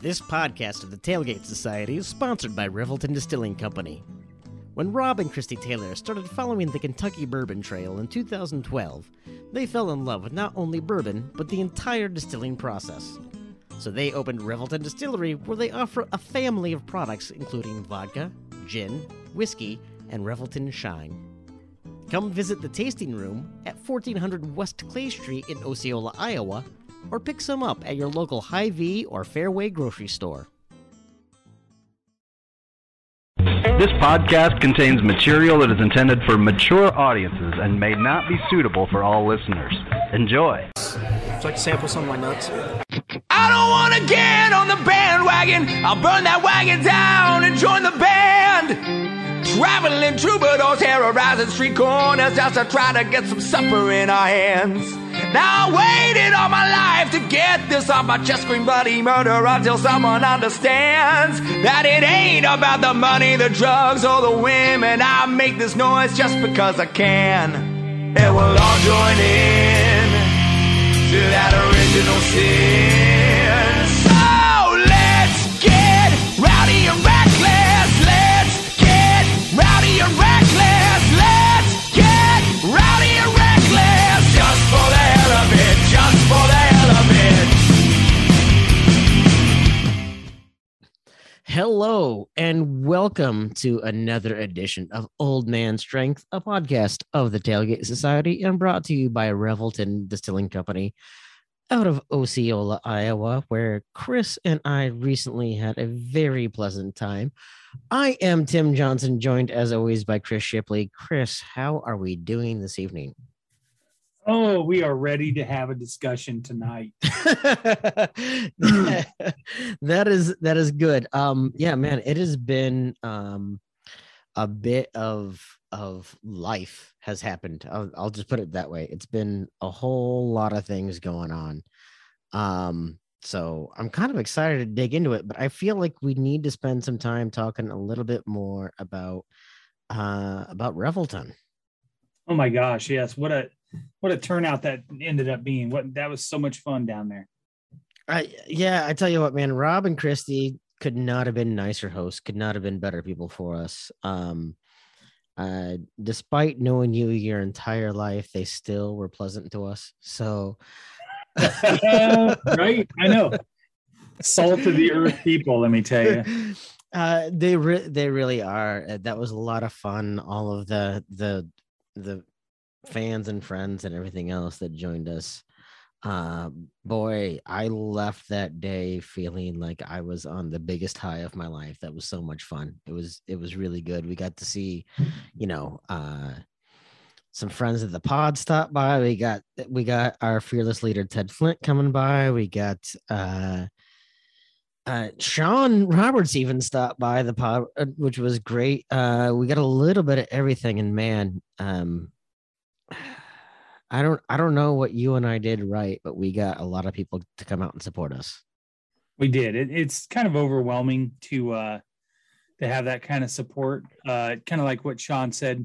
This podcast of the Tailgate Society is sponsored by Revelton Distilling Company. When Rob and Christy Taylor started following the Kentucky Bourbon Trail in 2012, they fell in love with not only bourbon, but the entire distilling process. So they opened Revelton Distillery, where they offer a family of products including vodka, gin, whiskey, and Revelton Shine. Come visit the tasting room at 1400 West Clay Street in Osceola, Iowa, or pick some up at your local Hy-Vee or Fairway grocery store. This podcast contains material that is intended for mature audiences and may not be suitable for all listeners. Enjoy. Would you like to sample some of my nuts? I don't wanna get on the bandwagon. I'll burn that wagon down and join the band. Traveling troubadours terrorizing street corners just to try to get some supper in our hands. Now I waited all my life to get this off my chest, scream bloody murder until someone understands that it ain't about the money, the drugs, or the women. I make this noise just because I can. And we'll all join in to that original sin. Hello, and welcome to another edition of Old Man Strength, a podcast of the Tailgate Society, and brought to you by Revelton Distilling Company out of Osceola, Iowa, where Chris and I recently had a very pleasant time. I am Tim Johnson, joined as always by Chris Shipley. Chris, how are we doing this evening? Oh, we are ready to have a discussion tonight. that is that is good. Um, yeah, man, it has been um a bit of of life has happened. I'll, I'll just put it that way. It's been a whole lot of things going on. Um, so I'm kind of excited to dig into it, but I feel like we need to spend some time talking a little bit more about uh about Revelton. Oh my gosh, yes. What a what a turnout that ended up being. What that was so much fun down there. I yeah, I tell you what, man, Rob and Christy could not have been nicer hosts, could not have been better people for us. Um uh despite knowing you your entire life, they still were pleasant to us. So right? I know. Salt of the earth people, let me tell you. uh they re- they really are. Uh, That was a lot of fun. All of the the the fans and friends and everything else that joined us. Uh, boy, I left that day feeling like I was on the biggest high of my life. That was so much fun. It was it was really good. We got to see, you know, uh some friends of the pod stop by. We got we got our fearless leader Ted Flint coming by. We got uh uh Sean Roberts even stopped by the pod, uh, which was great. Uh we got a little bit of everything and man, um I don't I don't know what you and I did right, but we got a lot of people to come out and support us. We did. It, it's kind of overwhelming to uh to have that kind of support. Uh kind of like what Sean said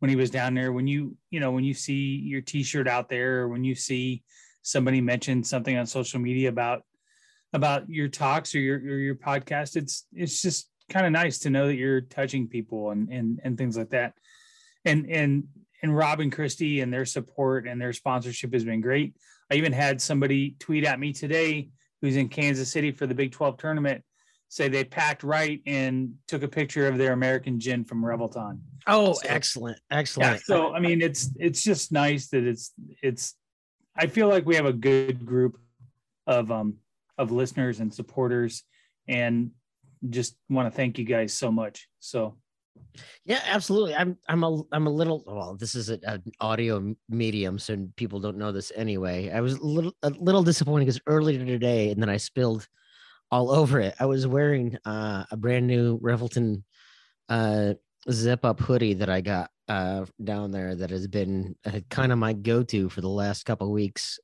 when he was down there. When you, you know, when you see your t-shirt out there, or when you see somebody mention something on social media about about your talks or your or your podcast, it's it's just kind of nice to know that you're touching people and and and things like that. And and and Rob and Christy and their support and their sponsorship has been great. I even had somebody tweet at me today who's in Kansas City for the Big 12 tournament say they packed right and took a picture of their American gin from Revelton. Oh, So- excellent. Yeah, Excellent. so I mean it's it's just nice that it's it's I feel like we have a good group of um of listeners and supporters and just want to thank you guys so much. So Yeah, absolutely. I'm I'm a I'm a little well, this is an audio medium, so people don't know this anyway. I was a little a little disappointed because earlier today, and then I spilled all over it. I was wearing uh, a brand new Revelton uh, zip up hoodie that I got uh, down there that has been uh, kind of my go to for the last couple weeks.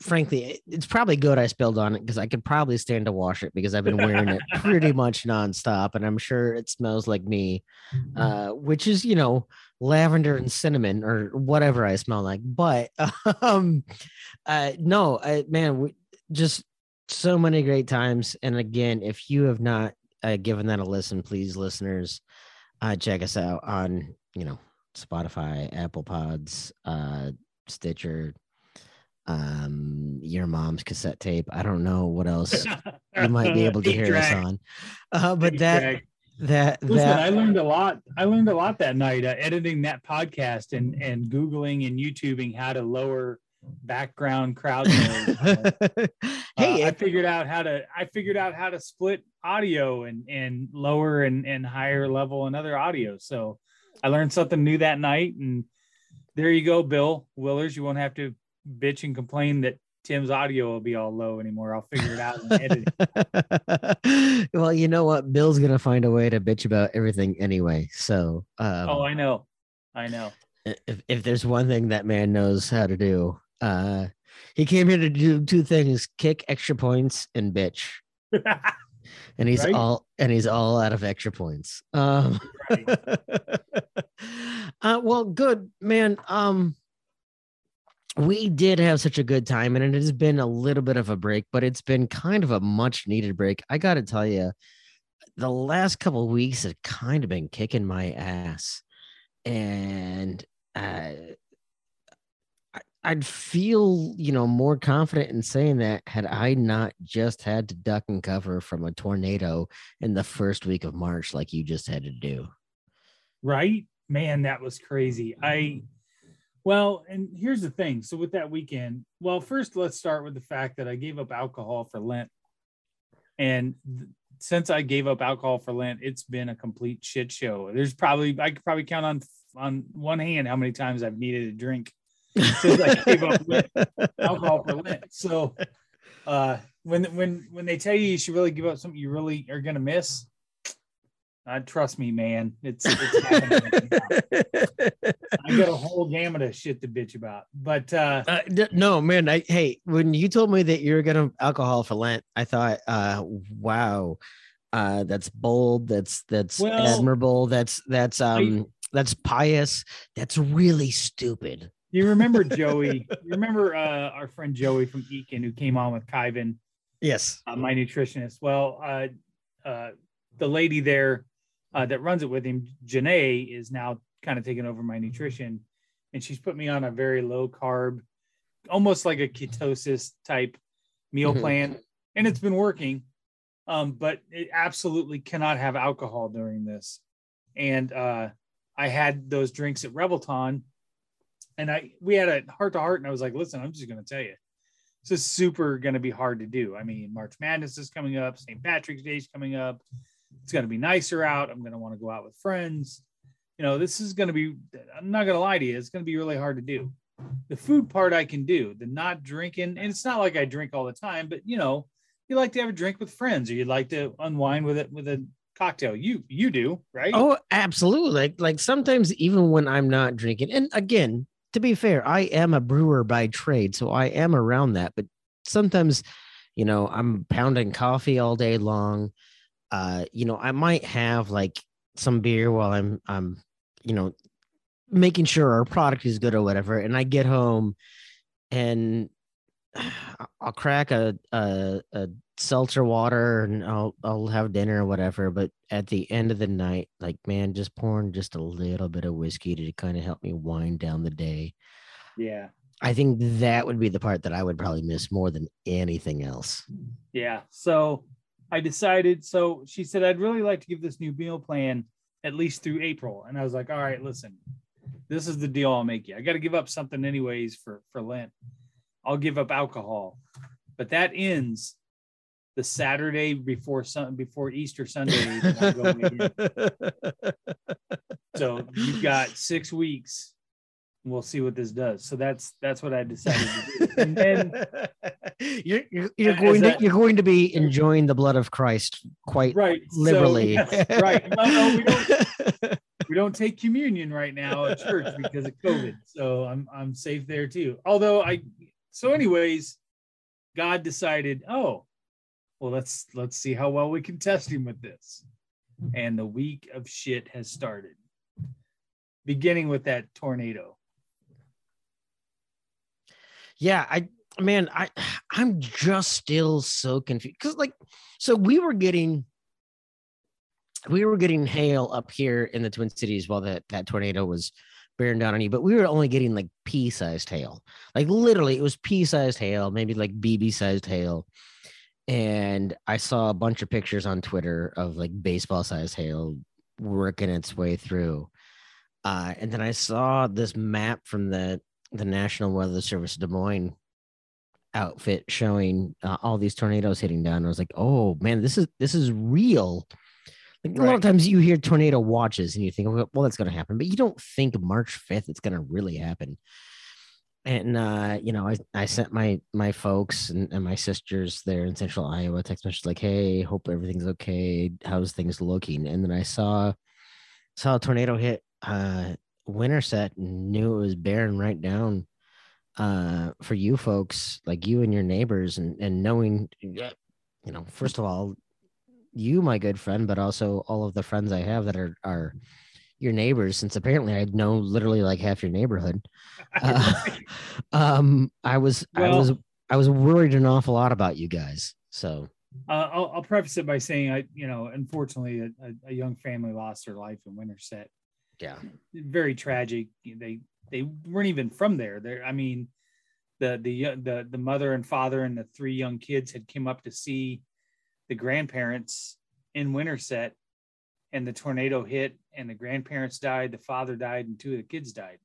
Frankly, it's probably good I spilled on it because I could probably stand to wash it because I've been wearing it pretty much nonstop, and I'm sure it smells like me, uh, which is you know lavender and cinnamon or whatever I smell like. But um, uh, no, I, man, we, just so many great times. And again, if you have not uh, given that a listen, please, listeners, uh, check us out on you know Spotify, Apple Pods, uh, Stitcher, um, your mom's cassette tape. I don't know what else you might be able to hear this on, uh, but that that Listen, that I learned a lot. I learned a lot that night uh, editing that podcast and and googling and YouTubing how to lower background crowd noise. Uh, hey, I figured out how to I figured out how to split audio and and lower and and higher level and other audio. So I learned something new that night, and there you go, Bill Willers. You won't have to bitch and complain that Tim's audio will be all low anymore. I'll figure it out editing. well, you know what? Bill's gonna find a way to bitch about everything anyway. So, um, oh, I know, I know. if if there's one thing that man knows how to do, uh, he came here to do two things: kick extra points and bitch. And he's Right. all and he's all out of extra points. Um, Right. uh, well, good man. Um, we did have such a good time, and it has been a little bit of a break, but it's been kind of a much needed break. I got to tell you, the last couple weeks have kind of been kicking my ass, and uh, I'd feel, you know, more confident in saying that had I not just had to duck and cover from a tornado in the first week of March, like you just had to do. right man that was crazy i well and here's the thing. So with that weekend well first let's start with the fact that i gave up alcohol for lent. And th- since i gave up alcohol for lent it's been a complete shit show. There's probably i could probably count on on one hand how many times i've needed a drink since i gave up Lent- alcohol for lent. So uh when when when they tell you you should really give up something you really are gonna miss uh, trust me, man. It's, it's happening right now. I got a whole gamut of shit to bitch about. But uh, Uh, d- no, man. I hey, when you told me that you were gonna alcohol for Lent, I thought, uh, wow, uh, that's bold. That's that's Well, admirable. That's that's um that's pious. That's really stupid. you remember Joey? You remember uh, our friend Joey from Eakin who came on with Kyvan, Yes. uh, my nutritionist? Well, uh, uh, the lady there uh, that runs it with him, Janae, is now kind of taking over my nutrition, and she's put me on a very low carb, almost like a ketosis type meal Mhm. plan, and it's been working. Um, but it absolutely cannot have alcohol during this. And uh, I had those drinks at Revelton, and I we had a heart to heart, and I was like, "Listen, I'm just going to tell you, this is super going to be hard to do. I mean, March Madness is coming up, St. Patrick's Day is coming up. It's going to be nicer out. I'm going to want to go out with friends. You know, this is going to be. I'm not going to lie to you. It's going to be really hard to do. The food part I can do. The not drinking, and it's not like I drink all the time, but you know, you like to have a drink with friends, or you'd like to unwind with it with a cocktail. You you do right? Oh, absolutely. Like like sometimes even when I'm not drinking, and again, to be fair, I am a brewer by trade, so I am around that. But sometimes, you know, I'm pounding coffee all day long. Uh, you know, I might have like some beer while I'm I'm, you know, making sure our product is good or whatever. And I get home and I'll crack a a, a seltzer water and I'll I'll have dinner or whatever. But at the end of the night, like man, just pouring just a little bit of whiskey to kind of help me wind down the day. yeah. I think that would be the part that I would probably miss more than anything else. Yeah. So I decided. So she said, I'd really like to give this new meal plan at least through April. And I was like, all right, listen, this is the deal I'll make you. I got to give up something anyways for, for Lent. I'll give up alcohol, but that ends the Saturday before sun before Easter Sunday. and I'll go again. so you've got six weeks. We'll see what this does. So that's that's what I decided to do. And then you're you're, going to that- you're going to be enjoying the blood of Christ quite right so, liberally. yes, right. No, no, we don't we don't take communion right now at church because of COVID. So I'm I'm safe there too. Although I so anyways, God decided, oh, well, let's let's see how well we can test him with this. And the week of shit has started. Beginning with that tornado. Yeah, I man, I I'm just still so confused because like so we were getting we were getting hail up here in the Twin Cities while that that tornado was bearing down on you, but we were only getting like pea-sized hail. Like literally, it was pea-sized hail, maybe like BB-sized hail. And I saw a bunch of pictures on Twitter of like baseball-sized hail working its way through. Uh, and then I saw this map from the the National Weather Service Des Moines outfit showing uh, all these tornadoes hitting down. I was like, oh man, this is this is real. Like a lot of times you hear tornado watches and you think, well, that's going to happen, but you don't think March 5th it's going to really happen. And uh, you know, I, I sent my my folks and, and my sisters there in central Iowa text message like, hey, hope everything's okay. How's things looking? And then I saw saw a tornado hit uh Winterset and knew it was bearing right down uh for you folks, like you and your neighbors, and and knowing you know, first of all, you, my good friend, but also all of the friends I have that are are your neighbors, since apparently I know literally like half your neighborhood. Uh, um, I was I was I was worried an awful lot about you guys. So Uh, I'll, I'll preface it by saying, I, you know, unfortunately, a- a young family lost their life in Winterset. Yeah, Very tragic. They they weren't even from there. There, I mean, the the the the mother and father and the three young kids had come up to see the grandparents in Winterset, and the tornado hit, and the grandparents died, the father died, and two of the kids died.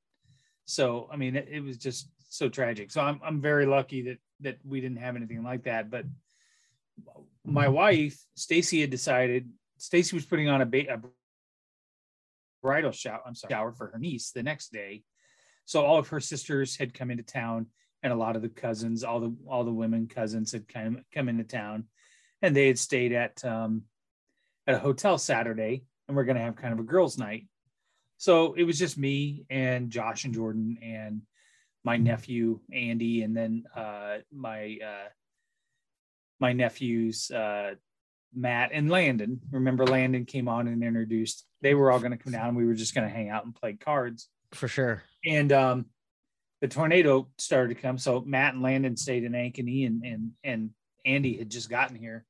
So, I mean, it, it was just so tragic. So, I'm I'm very lucky that that we didn't have anything like that, but my wife Stacy had decided Stacy was putting on a, ba- a bridal shower I'm sorry shower for her niece the next day so all of her sisters had come into town and a lot of the cousins all the all the women cousins had come come into town and they had stayed at um at a hotel Saturday and we're going to have kind of a girls night so it was just me and Josh and Jordan and my nephew Andy and then uh my uh my nephews uh Matt and Landon. Remember Landon came on and introduced. They were all going to come down. And we were just going to hang out and play cards. for sure. And um the tornado started to come. So Matt and Landon stayed in Ankeny and and and Andy had just gotten here.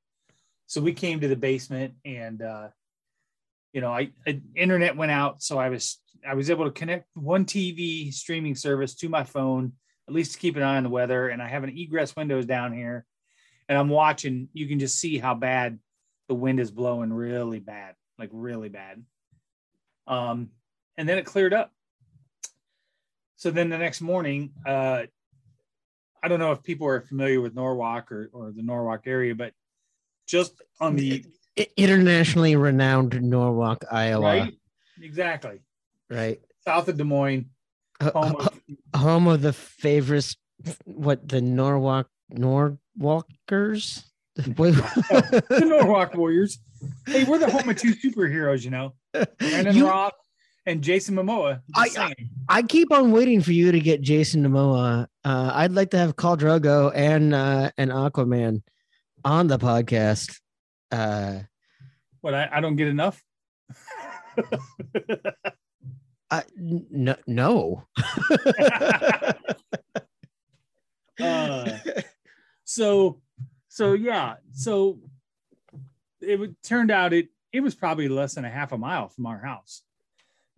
So we came to the basement and uh you know, I, I internet went out, so I was I was able to connect one TV streaming service to my phone, at least to keep an eye on the weather. And I have an egress windows down here, and I'm watching. You can just see how bad the wind is blowing, really bad, like really bad. Um, and then it cleared up. So then the next morning, uh, I don't know if people are familiar with Norwalk or or the Norwalk area, but just on the internationally renowned Norwalk, Iowa. right, exactly right? south of Des Moines, home h- of home of the favorite, what the Norwalk Norwalkers? The Norwalk Warriors. Hey, we're the home of two superheroes, you know, Brandon You- Routh and Jason Momoa. Just I- I keep on waiting for you to get Jason Momoa. Uh, I'd like to have Khal Drogo and uh, and Aquaman on the podcast. Uh, What I, I don't get enough. I, n- no. Uh, so so yeah so it turned out it it was probably less than a half a mile from our house.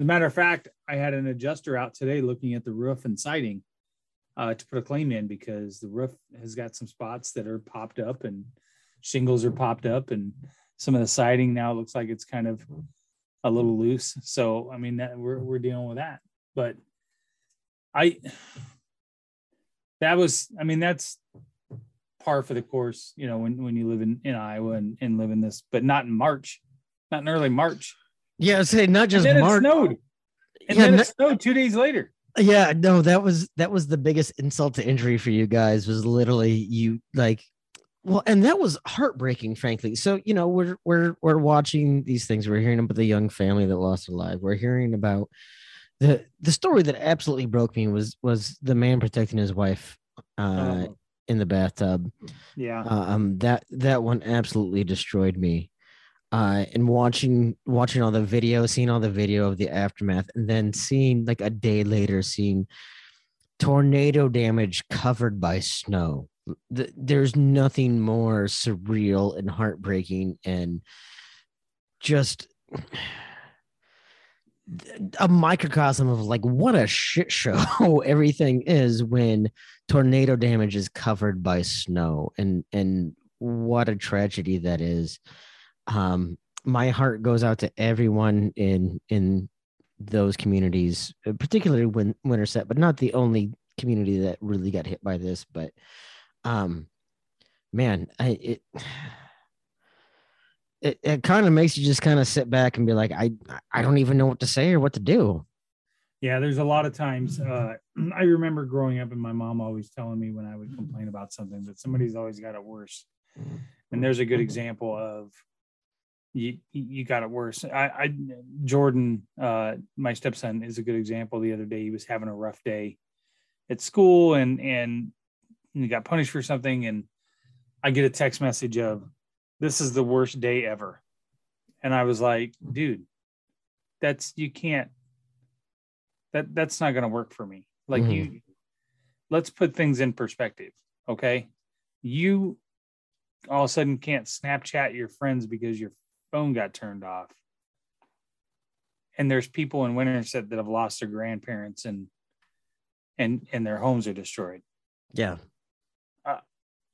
As a matter of fact i had an adjuster out today looking at the roof and siding uh, to put a claim in because the roof has got some spots that are popped up and shingles are popped up and some of the siding now looks like it's kind of a little loose. So i mean that we're, we're dealing with that. But i that was i mean that's par for the course you know when, when you live in, in iowa and, and live in this but not in march not in early march yeah, say not just and then Mark. it snowed and Yeah, then no- it snowed two days later Yeah, no, that was that was the biggest insult to injury for you guys was literally you like well, and that was heartbreaking, frankly. So, you know, we're we're we're watching these things. We're hearing about the young family that lost their life. We're hearing about the the story that absolutely broke me was was the man protecting his wife uh Oh. in the bathtub. yeah um that that one absolutely destroyed me uh and watching watching all the video seeing all the video of the aftermath and then seeing like a day later seeing tornado damage covered by snow. Th- There's nothing more surreal and heartbreaking and just a microcosm of like what a shit show everything is when tornado damage is covered by snow and and what a tragedy that is um my heart goes out to everyone in in those communities uh, particularly when winterset but not the only community that really got hit by this but um man i it it, it kind of makes you just kind of sit back and be like i i don't even know what to say or what to do Yeah, there's a lot of times. Uh, I remember growing up and my mom always telling me when I would complain about something that somebody's always got it worse. And there's a good example of you you got it worse. I, I Jordan, uh, my stepson, is a good example. The other day he was having a rough day at school and and he got punished for something, and I get a text message of this is the worst day ever. And I was like, dude, that's you can't that that's not going to work for me. Like Mhm. you let's put things in perspective, okay? You all of a sudden can't Snapchat your friends because your phone got turned off. And there's people in Winterset that have lost their grandparents and and and their homes are destroyed. Yeah. Uh,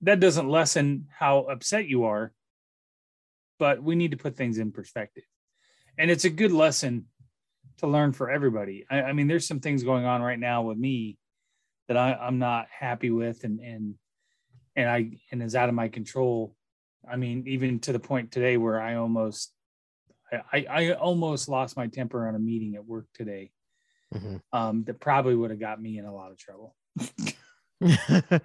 that doesn't lessen how upset you are but we need to put things in perspective. And it's a good lesson to learn for everybody. I, I mean there's some things going on right now with me that I, i'm not happy with and and and i and is out of my control i mean even to the point today where i almost i i, almost lost my temper on a meeting at work today Mhm. um that probably would have got me in a lot of trouble.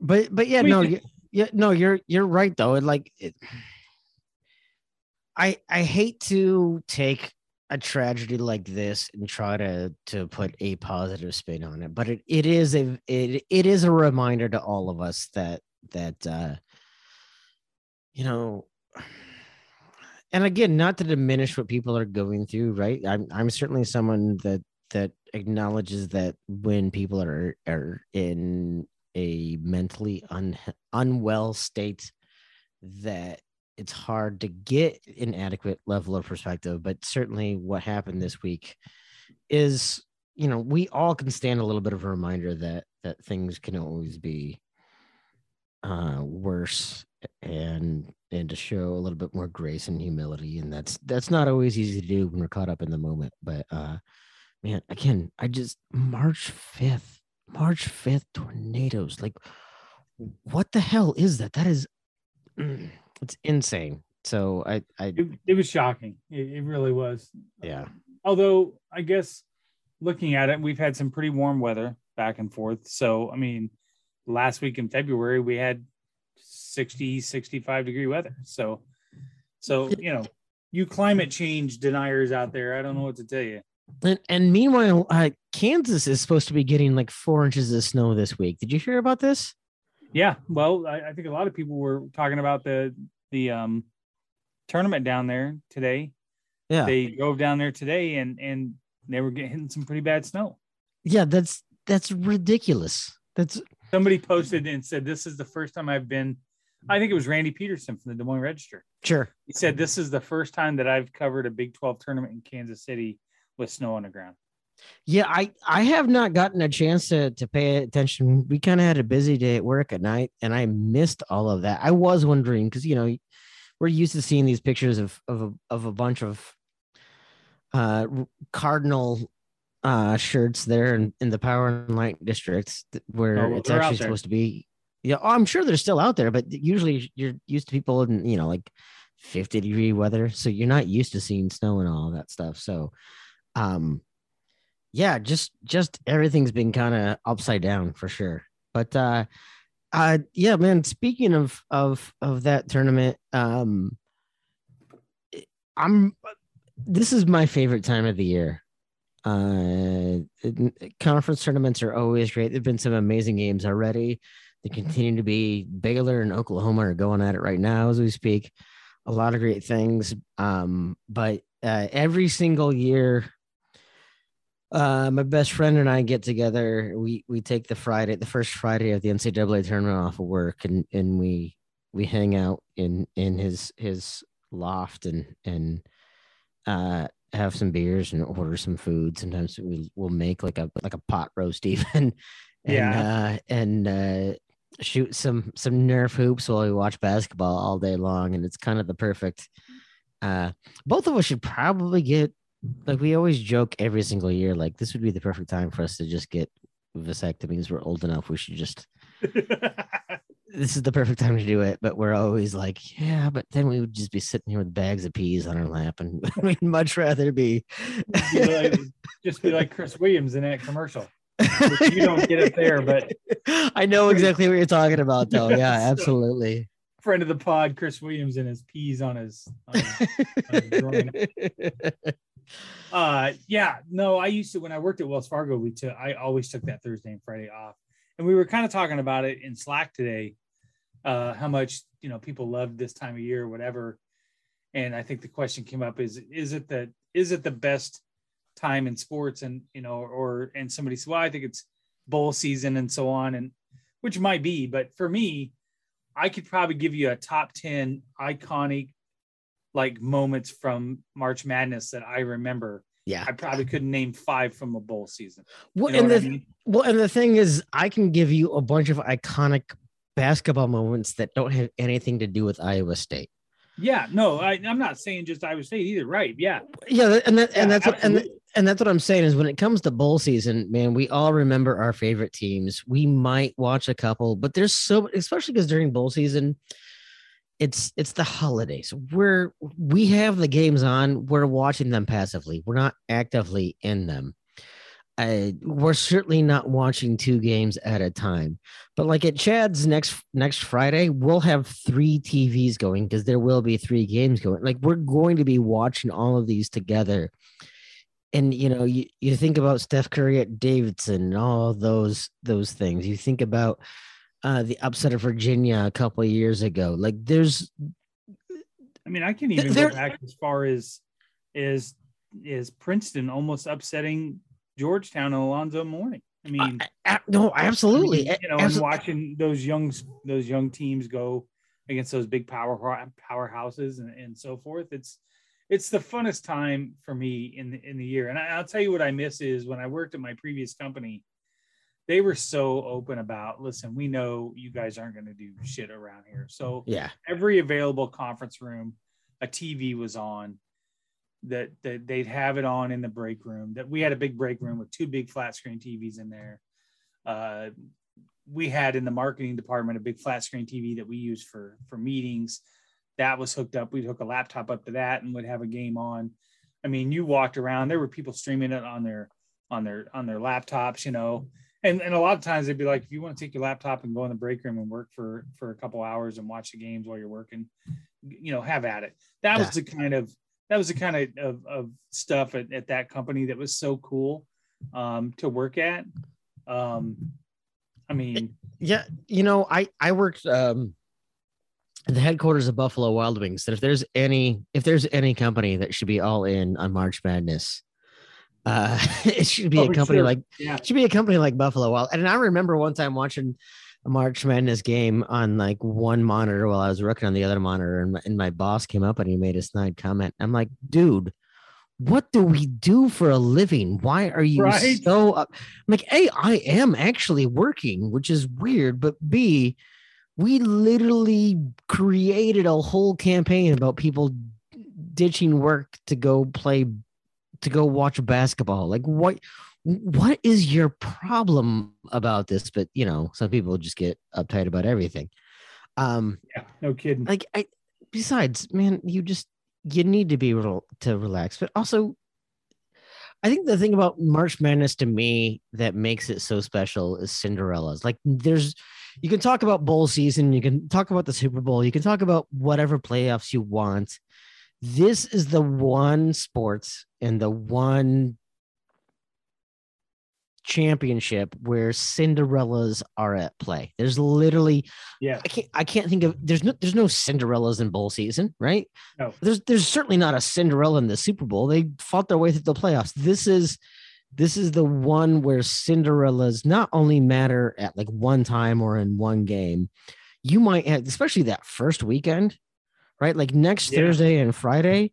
But but yeah no yeah no you're you're right though. It like it, i i hate to take a tragedy like this and try to to put a positive spin on it. But it, it is a it, it is a reminder to all of us that that uh you know and again not to diminish what people are going through right? I'm i'm certainly someone that that acknowledges that when people are are in a mentally un, unwell state that it's hard to get an adequate level of perspective. But certainly what happened this week is you know we all can stand a little bit of a reminder that that things can always be uh worse and and to show a little bit more grace and humility and that's that's not always easy to do when we're caught up in the moment but uh man again i just march 5th march 5th tornadoes like what the hell is that? That is mm, it's insane. So i i it, it was shocking. It, it really was. Yeah. Although I guess looking at it, we've had some pretty warm weather back and forth. So, I mean, last week in February, we had 60, 65 degree weather. So, so, you know, you climate change deniers out there, I don't know what to tell you. and, and meanwhile uh kansas is supposed to be getting like four inches of snow this week did you hear about this Yeah. Well, I, I think a lot of people were talking about the, the, um, tournament down there today. yeah They drove down there today and, and they were getting some pretty bad snow. yeah that's that's ridiculous that's somebody posted and said this is the first time I've been. I think it was Randy Peterson from the Des Moines Register. sure He said this is the first time that I've covered a Big 12 tournament in Kansas City with snow on the ground. Yeah, I I have not gotten a chance to to pay attention. We kind of had a busy day at work at night, and I missed all of that. I was wondering because you know we're used to seeing these pictures of of a, of a bunch of uh cardinal uh shirts there in, in the power and light districts where Oh, it's actually supposed to be. Yeah oh, i'm sure they're still out there but usually you're used to people in you know like 50 degree weather so you're not used to seeing snow and all that stuff so um yeah just just everything's been kind of upside down for sure but uh uh yeah man speaking of of of that tournament um i'm this is my favorite time of the year uh conference tournaments are always great. There've been some amazing games already. They continue to be baylor and oklahoma are going at it right now as we speak. A lot of great things. Um but uh every single year Uh, my best friend and I get together. We we take the Friday, the first Friday of the NCAA tournament off of work, and and we we hang out in in his his loft and and uh have some beers and order some food. Sometimes we will make like a like a pot roast even, and Yeah. uh, and uh, shoot some some Nerf hoops while we watch basketball all day long, and it's kind of the perfect. Uh, both of us should probably get like we always joke every single year like this would be the perfect time for us to just get vasectomies. We're old enough. We should just this is the perfect time to do it. But we're always like, yeah, but then we would just be sitting here with bags of peas on our lap, and we'd much rather be. Be like- just be like Chris Williams in that commercial. Which you don't get it there, but I know exactly what you're talking about, though. Yeah, So- absolutely. friend of the pod, Chris Williams, and his peas on his. On his on his. Uh, yeah, no, I used to when I worked at Wells Fargo, we took I always took that Thursday and Friday off, and we were kind of talking about it in Slack today, uh, how much you know people love this time of year or whatever, and I think the question came up is is it the is it the best time in sports and you know or and somebody said well I think it's bowl season and so on and which might be but for me I could probably give you a top 10 iconic like moments from March Madness that I remember. Yeah. I probably couldn't name five from a bowl season. Well, You know and the I mean? well, and the thing is, I can give you a bunch of iconic basketball moments that don't have anything to do with Iowa State. Yeah, no, I, I'm not saying just Iowa State either. Right? Yeah, Yeah, and that, and Yeah, that's what and, and that's what I'm saying is when it comes to bowl season, man, we all remember our favorite teams. We might watch a couple, but there's so especially because during bowl season, it's it's the holidays. We're we have the games on. We're watching them passively. We're not actively in them. We're certainly not watching two games at a time. But like at Chad's next next Friday, we'll have three TVs going because there will be three games going. Like we're going to be watching all of these together. And you know, you, you think about Steph Curry at Davidson and all those those things. You think about uh the upset of Virginia a couple of years ago. Like there's I mean, I can even There- go back as far as is is Princeton almost upsetting Georgetown and Alonzo Mourning. I mean, I- I- no, absolutely. I mean, you know, and watching those young those young teams go against those big power powerhouses and, and so forth. It's it's the funnest time for me in the in the year. And I, I'll tell you what I miss is when I worked at my previous company, they were so open about listen, we know you guys aren't going to do shit around here. So yeah. every available conference room, a TV was on. That, that they'd have it on in the break room. That we had a big break room with two big flat screen TVs in there. Uh, we had in the marketing department a big flat screen TV that we used for for meetings. That was hooked up. We'd hook a laptop up to that and would have a game on. I mean, you walked around. There were people streaming it on their on their on their laptops, you know. And and a lot of times they'd be like, if you want to take your laptop and go in the break room and work for for a couple hours and watch the games while you're working, you know, have at it. That was the kind of that was the kind of of, of stuff at, at that company that was so cool um, to work at. Um, I mean, Yeah, you know, I I worked um at the headquarters of Buffalo Wild Wings. That if there's any if there's any company that should be all in on March Madness, uh it should be Oh, a company sure. like yeah, should be a company like Buffalo Wild. And I remember one time watching a March Madness game on like one monitor while I was working on the other monitor, and my, and my boss came up and he made a snide comment. I'm like, dude. What do we do for a living? Why are you Right. so up? I'm like, A, I am actually working, which is weird, but B, we literally created a whole campaign about people ditching work to go play to go watch basketball like what what is your problem about this? But you know some people just get uptight about everything. Um yeah, no kidding. like i besides man you just you need to be rel- to relax. But also i think the thing about march madness to me that makes it so special is cinderella's. Like there's you can talk about bowl season you can talk about the super bowl you can talk about whatever playoffs you want this is the one sports and the one championship where cinderellas are at play there's literally Yeah, I can't I can't think of there's no there's no Cinderellas in bowl season, right? No. There's there's certainly not a Cinderella in the Super Bowl. They fought their way through the playoffs. This is this is the one where Cinderella's not only matter at like one time or in one game. You might have, especially that first weekend, right? Like next Yeah. Thursday and Friday,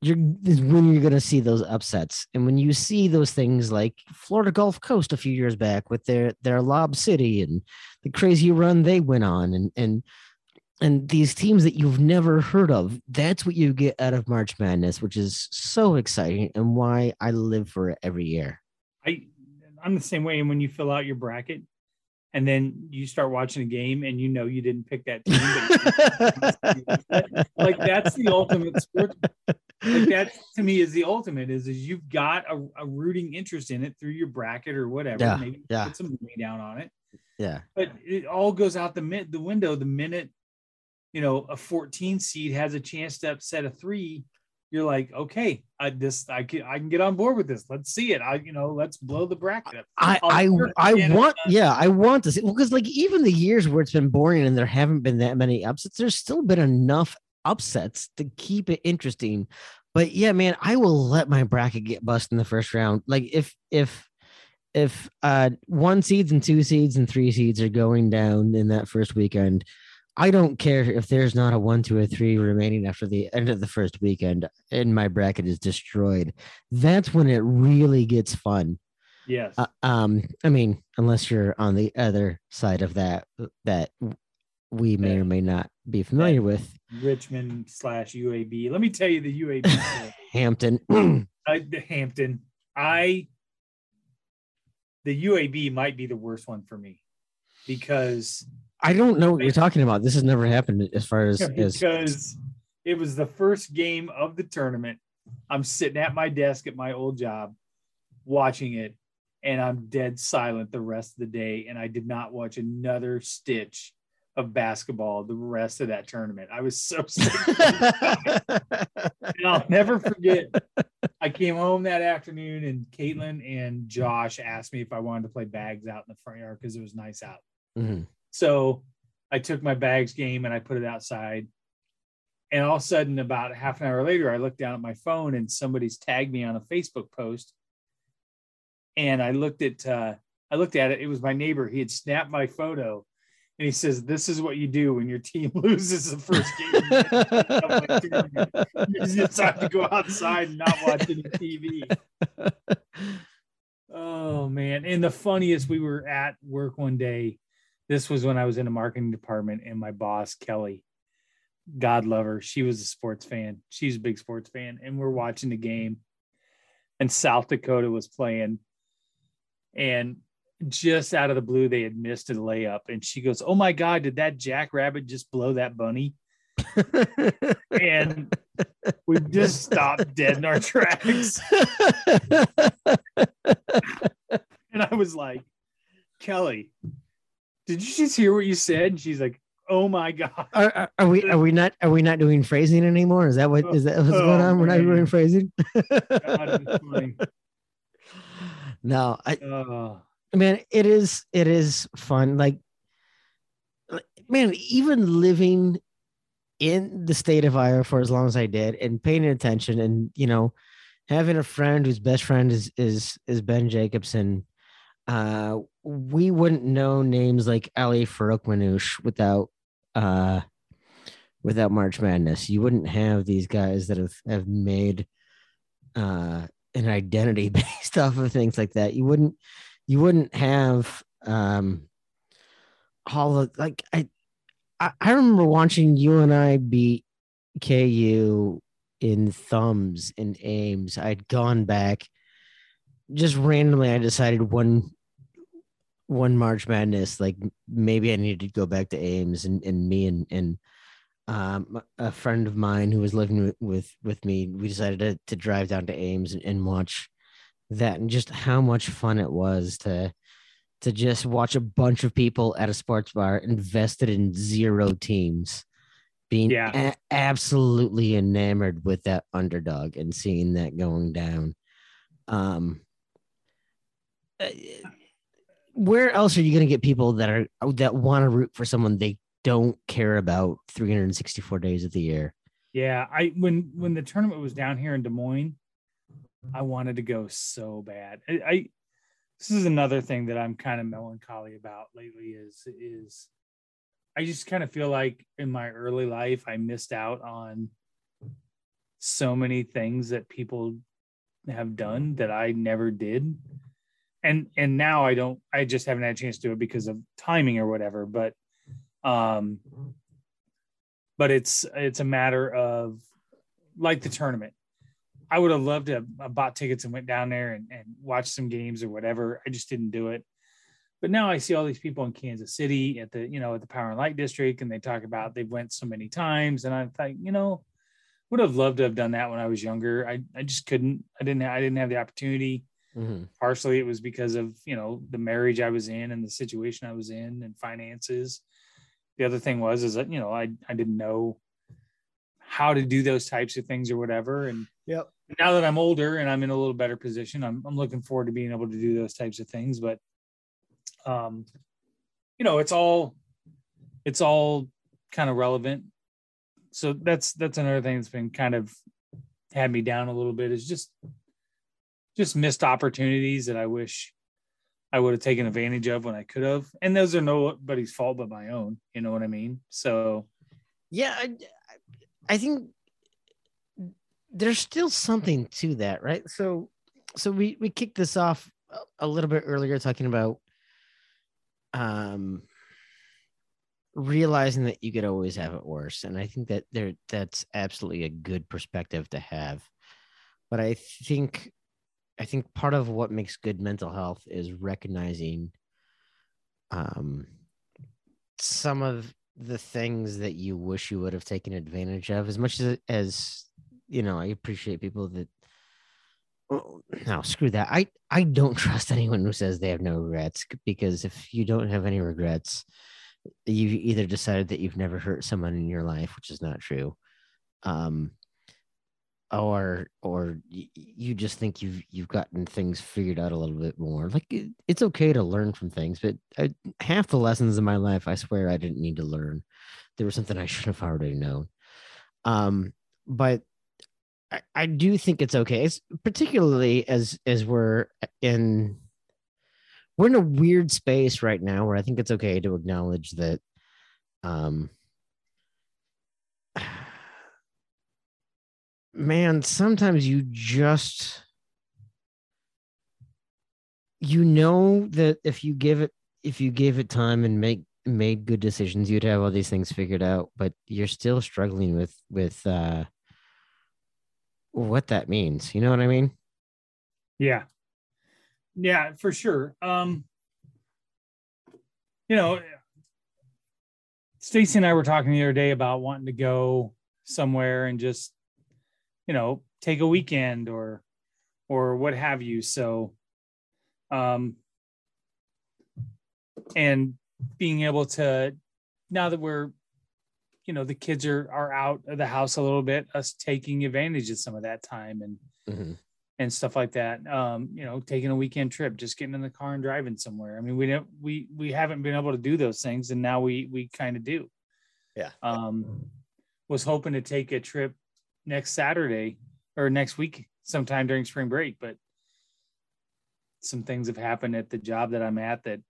you're is when you're gonna see those upsets. And when you see those things like Florida Gulf Coast a few years back with their their Lob City and the crazy run they went on and and and these teams that you've never heard of, that's what you get out of March Madness, which is so exciting and why I live for it every year. I I'm the same way. And when you fill out your bracket, and then you start watching a game, and you know you didn't pick that team, like that's the ultimate sport. Like that to me is the ultimate. Is is you've got a, a rooting interest in it through your bracket or whatever. Yeah, Maybe yeah. put some money down on it, yeah. but it all goes out the min- the window the minute you know a 14 seed has a chance to upset a three. You're like, okay, I this I can I can get on board with this. Let's see it. I you know let's blow the bracket up. I I'll I I want yeah I want to see because like even the years where it's been boring and there haven't been that many upsets, there's still been enough upsets to keep it interesting. But yeah, man, I will let my bracket get bust in the first round. Like if if if uh one seeds and two seeds and three seeds are going down in that first weekend, I don't care if there's not a one, two, or three remaining after the end of the first weekend and my bracket is destroyed. That's when it really gets fun. Yes. Uh, um, I mean, unless you're on the other side of that, that we may Yeah. or may not be familiar with, Richmond slash UAB. Let me tell you the UAB. Hampton. I, the Hampton. I the UAB might be the worst one for me because I don't know what you're talking about. This has never happened as far as, as because it was the first game of the tournament. I'm sitting at my desk at my old job watching it and I'm dead silent the rest of the day and I did not watch another stitch of basketball the rest of that tournament. I was so sick. and I'll never forget. I came home that afternoon, and Caitlin and Josh asked me if I wanted to play bags out in the front yard because it was nice out. Mhm. So I took my bags game and I put it outside. And all of a sudden, about half an hour later, I looked down at my phone and somebody's tagged me on a Facebook post. And I looked at uh, I looked at it. It was my neighbor. He had snapped my photo, and he says, "This is what you do when your team loses the first game. you just have to go outside and not watch any TV." Oh man. And the funniest, we were at work one day. This was when I was in the marketing department, and my boss, Kelly, God love her, she was a sports fan. She's a big sports fan. And we're watching the game, and South Dakota was playing. And just out of the blue, they had missed a layup. And she goes, Oh my God, did that jackrabbit just blow that bunny? And we just stopped dead in our tracks. And I was like, Kelly, did you just hear what you said? And she's like, Oh my God. are, are, we are we not are we not doing phrasing anymore? Is that what is that what's Oh, going on? We're not doing phrasing. God, no, I Oh, man, it is it is fun. Like, like, man, even living in the state of Iowa for as long as I did and paying attention and you know having a friend whose best friend is is is Ben Jacobson. Uh, we wouldn't know names like Ali Farouk without uh without March Madness. You wouldn't have these guys that have have made uh an identity based off of things like that. You wouldn't you wouldn't have um all of like I I, remember watching UNI beat KU in thumbs and Ames. I'd gone back just randomly I decided one one March Madness, like maybe I needed to go back to Ames and, and me and and um, a friend of mine who was living with with, with me, we decided to, to drive down to Ames and, and watch that and just how much fun it was to to just watch a bunch of people at a sports bar invested in zero teams being Yeah. a- absolutely enamored with that underdog and seeing that going down um uh, where else are you going to get people that are that want to root for someone they don't care about 364 days of the year yeah. I when when the tournament was down here in Des Moines, I wanted to go so bad. I, I this is another thing that I'm kind of melancholy about lately is is I just kind of feel like in my early life I missed out on so many things that people have done that I never did. And and now I don't I just haven't had a chance to do it because of timing or whatever, but um but it's it's a matter of like the tournament. I would have loved to have bought tickets and went down there and, and watched some games or whatever. I just didn't do it. But now I see all these people in Kansas City at the, you know, at the Power and Light District, and they talk about they've went so many times. And I thought, you know, would have loved to have done that when I was younger. I, I just couldn't. I didn't. I didn't have the opportunity. Mm-hmm. Partially, it was because of you know the marriage I was in and the situation I was in and finances. The other thing was is that you know I I didn't know how to do those types of things or whatever. And Yep. now that I'm older and I'm in a little better position, I'm I'm looking forward to being able to do those types of things. But um, you know, it's all it's all kind of relevant. So that's that's another thing that's been kind of had me down a little bit is just just missed opportunities that I wish I would have taken advantage of when I could have. And those are nobody's fault but my own. You know what I mean? So Yeah, I, I think there's still something to that, right? So, so we we kicked this off a- little bit earlier, talking about um realizing that you could always have it worse, and I think that there that's absolutely a good perspective to have. But I think, I think part of what makes good mental health is recognizing um some of the things that you wish you would have taken advantage of. As much as as you know i appreciate people that no screw that. I i don't trust anyone who says they have no regrets because if you don't have any regrets you either decided that you've never hurt someone in your life which is not true um or or you just think you've you've gotten things figured out a little bit more. Like it, it's okay to learn from things but I, half the lessons in my life i swear i didn't need to learn. There was something i should have already known. Um but I, I do think it's okay. It's particularly as as we're in we're in a weird space right now where i think it's okay to acknowledge that um man sometimes you just you know that if you give it if you gave it time and make made good decisions you'd have all these things figured out but you're still struggling with with uh what that means you know what i mean Yeah. Yeah, for sure. Um, you know, Stacy and I were talking the other day about wanting to go somewhere and just, you know, take a weekend or or what have you. So um and being able to now that we're you know the kids are are out of the house a little bit us taking advantage of some of that time and Mhm. and stuff like that. Um, you know, taking a weekend trip, just getting in the car and driving somewhere. I mean, we don't we we haven't been able to do those things, and now we we kind of do. Yeah. Um, was hoping to take a trip next Saturday or next week, sometime during spring break, but some things have happened at the job that I'm at that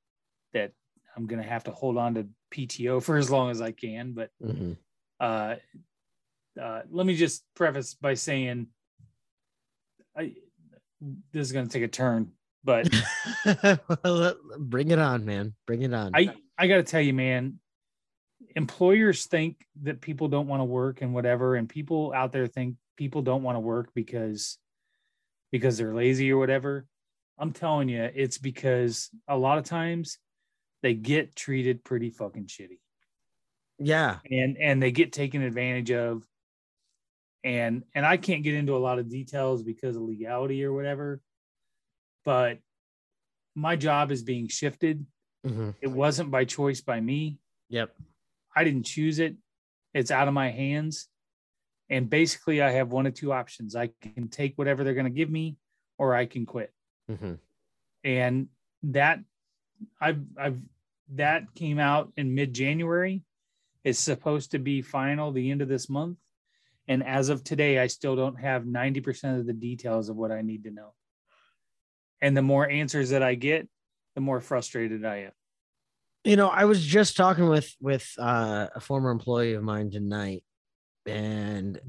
that I'm gonna have to hold on to PTO for as long as I can. But Mhm. uh, uh, let me just preface by saying, I this is going to take a turn, but well, bring it on man bring it on I I got to tell you, man, employers think that people don't want to work and whatever, and people out there think people don't want to work because because they're lazy or whatever. I'm telling you, it's because a lot of times they get treated pretty fucking shitty. yeah and and they get taken advantage of and and i can't get into a lot of details because of legality or whatever but my job is being shifted Mhm. it wasn't by choice by me yep i didn't choose it it's out of my hands and basically i have one of two options i can take whatever they're going to give me or i can quit Mhm. and that I've I've that came out in mid January. It's supposed to be final the end of this month, And as of today, I still don't have 90% of the details of what I need to know. And the more answers that I get, the more frustrated I am. You know, I was just talking with with uh, a former employee of mine tonight, and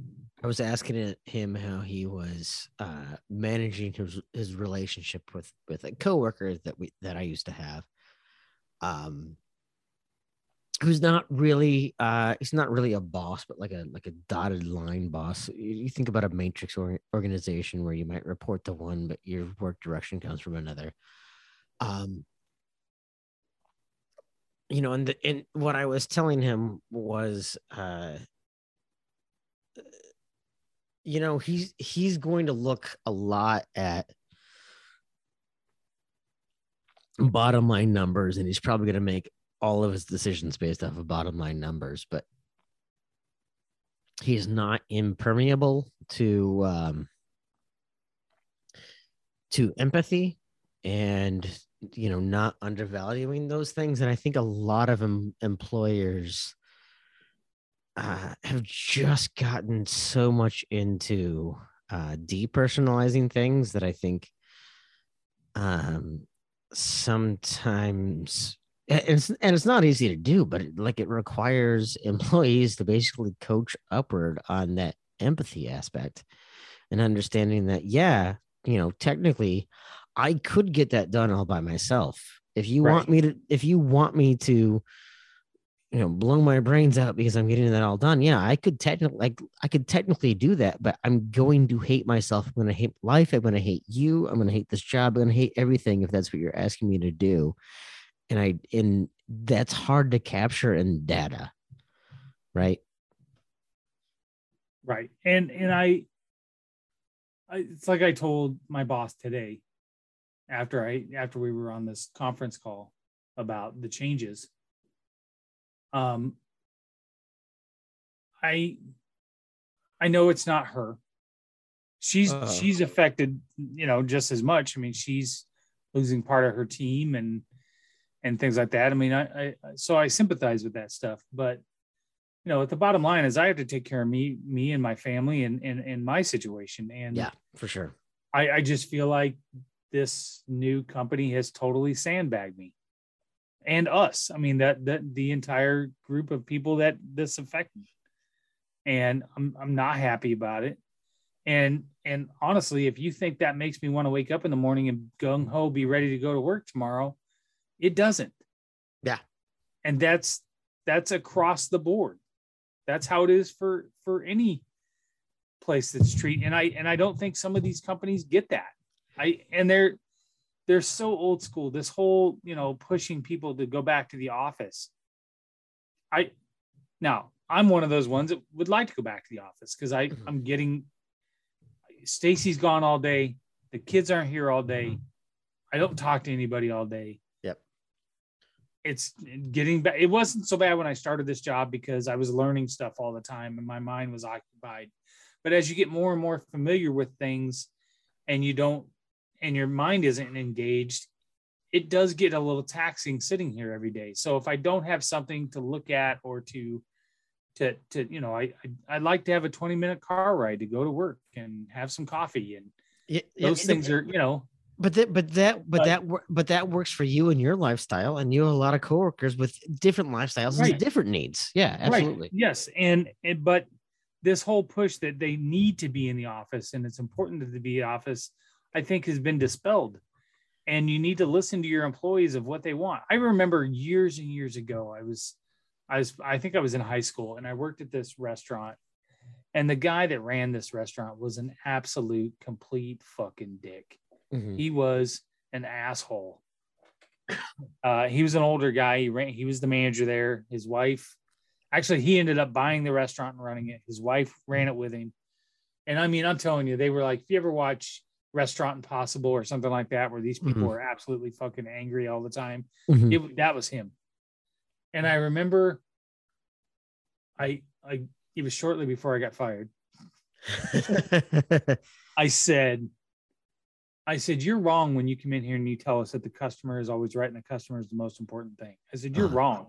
I was asking him how he was uh, managing his his relationship with with a coworker that we that I used to have. Um, who's not really uh he's not really a boss but like a like a dotted line boss you think about a matrix or, organization where you might report to one but your work direction comes from another um you know and the, and what i was telling him was uh you know he's he's going to look a lot at bottom line numbers and he's probably going to make all of his decisions based off of bottom line numbers, but he's not impermeable to um, to empathy and you know not undervaluing those things. And I think a lot of em- employers uh, have just gotten so much into uh, depersonalizing things that I think um, sometimes and it's, and it's not easy to do but it, like it requires employees to basically coach upward on that empathy aspect and understanding that yeah you know technically i could get that done all by myself. If you right. want me to if you want me to you know blow my brains out because i'm getting that all done yeah i could technically like i could technically do that but i'm going to hate myself. I'm going to hate life. I'm going to hate you. I'm going to hate this job. I'm going to hate everything if that's what you're asking me to do. And I and that's hard to capture in data, right? Right, and and I, I it's like I told my boss today, after I after we were on this conference call about the changes. Um, I I know it's not her. She's uh, she's affected, you know, just as much. I mean, she's losing part of her team and and things like that. I mean, I, I so I sympathize with that stuff, but you know, at the bottom line is I have to take care of me, me and my family and and, and my situation. And yeah, for sure. I, I just feel like this new company has totally sandbagged me and us. I mean, that that the entire group of people that this affected. And I'm I'm not happy about it. And and honestly, if you think that makes me want to wake up in the morning and gung ho be ready to go to work tomorrow, it doesn't. Yeah. And that's that's across the board. That's how it is for for any place that's treat and I and I don't think some of these companies get that. I and they're they're so old school. This whole, you know, pushing people to go back to the office. I now I'm one of those ones that would like to go back to the office because I mm-hmm. I'm getting Stacy's gone all day. The kids aren't here all day. Mm-hmm. I don't talk to anybody all day Yep. it's getting back. It wasn't so bad when I started this job because I was learning stuff all the time and my mind was occupied. But as you get more and more familiar with things and you don't, and your mind isn't engaged, it does get a little taxing sitting here every day. So if I don't have something to look at or to, to, to you know, I, I would like to have a 20 minute car ride to go to work and have some coffee and yeah, those yeah, things are, you know, but that but that but, but that but that works for you and your lifestyle and you have a lot of coworkers with different lifestyles right. and different needs yeah absolutely right. yes and, and but this whole push that they need to be in the office and it's important to be in office i think has been dispelled and you need to listen to your employees of what they want i remember years and years ago i was i was i think i was in high school and i worked at this restaurant and the guy that ran this restaurant was an absolute complete fucking dick Mm-hmm. He was an asshole. Uh, he was an older guy. He ran, he was the manager there. His wife, actually, he ended up buying the restaurant and running it. His wife ran it with him. And I mean, I'm telling you, they were like, if you ever watch Restaurant Impossible or something like that, where these people mm-hmm. are absolutely fucking angry all the time, mm-hmm. it, that was him. And I remember, I, I, it was shortly before I got fired. I said, I said, You're wrong when you come in here and you tell us that the customer is always right and the customer is the most important thing. I said, You're uh-huh. wrong.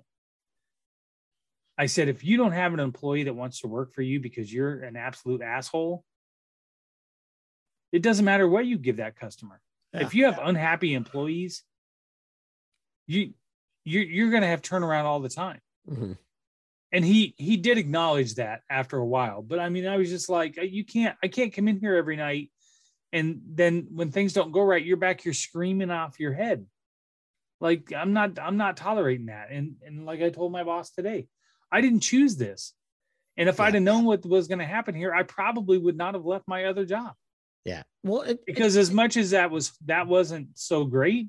I said, if you don't have an employee that wants to work for you because you're an absolute asshole, it doesn't matter what you give that customer. Yeah. If you have unhappy employees, you you're, you're going to have turnaround all the time. Mhm. And he he did acknowledge that after a while. But I mean, I was just like, you can't I can't come in here every night and then when things don't go right, you're back here screaming off your head. Like I'm not I'm not tolerating that. And and like I told my boss today, I didn't choose this. And if I'd have known what was going to happen here, I probably would not have left my other job Yeah. Well, it, because as much as that was that wasn't so great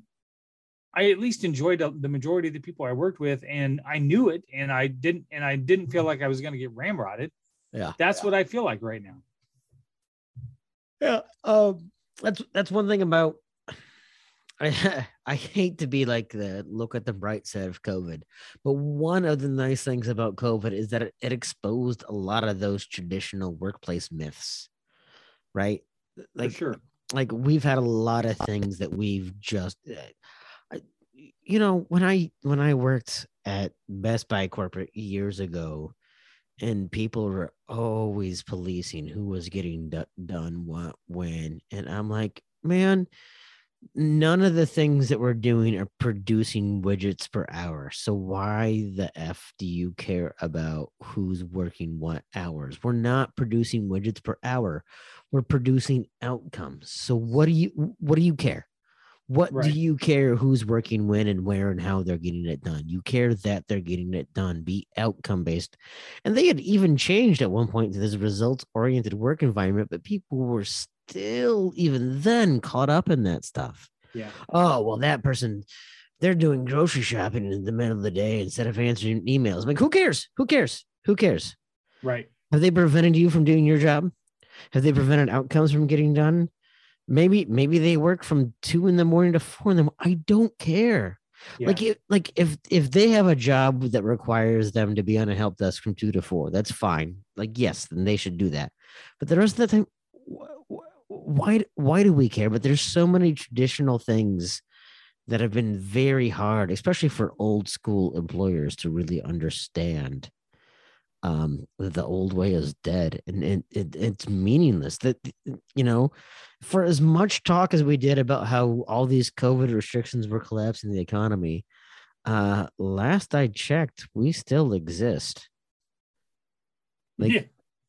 i at least enjoyed the the majority of the people i worked with and i knew it and i didn't and i didn't feel like i was going to get ramrodded yeah. that's what i feel like right now Yeah. Um, that's that's one thing about. I I hate to be like the look at the bright side of COVID, but one of the nice things about COVID is that it, it exposed a lot of those traditional workplace myths, right? Like for sure. like we've had a lot of things that we've just uh, you know when i when i worked at best buy corporate years ago and people were always policing who was getting do- done what when and i'm like man none of the things that we're doing are producing widgets per hour. So why the f do you care about who's working what hours? We're not producing widgets per hour. We're producing outcomes. So what do you what do you care what do you care who's working when and where and how they're getting it done? You care that they're getting it done be outcome based and they had even changed at one point to this results oriented work environment but people were still even then caught up in that stuff. Yeah. Oh well that person they're doing grocery shopping in the middle of the day instead of answering emails. Like who cares? Who cares? Who cares? Right. Have they prevented you from doing your job? Have they prevented outcomes from getting done maybe maybe they work from two in the morning to four in the morning. i don't care yeah. like if like if if they have a job that requires them to be on a help desk from two to four that's fine like yes then they should do that but the rest of the time wh- wh- why why do we care but there's so many traditional things that have been very hard especially for old school employers to really understand um the old way is dead and it, it it's meaningless. That you know for as much talk as we did about how all these covid restrictions were collapsing the economy uh last i checked we still exist. Like yeah.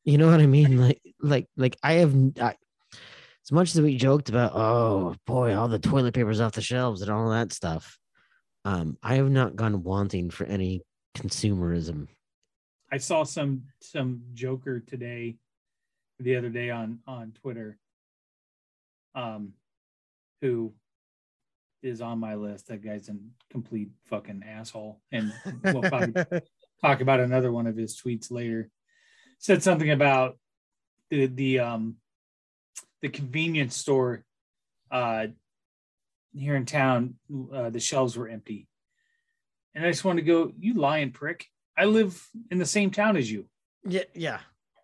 you know what i mean? Like like like i have I, as much as we joked about oh boy all the toilet papers off the shelves and all that stuff um i have not gone wanting for any consumerism i saw some some joker today the other day on on twitter um who is on my list that guy's a complete fucking asshole and we'll probably talk about another one of his tweets later. Said something about the the um the convenience store uh here in town. Uh, the shelves were empty, and I just want to go. You lying prick! I live in the same town as you. yeah yeah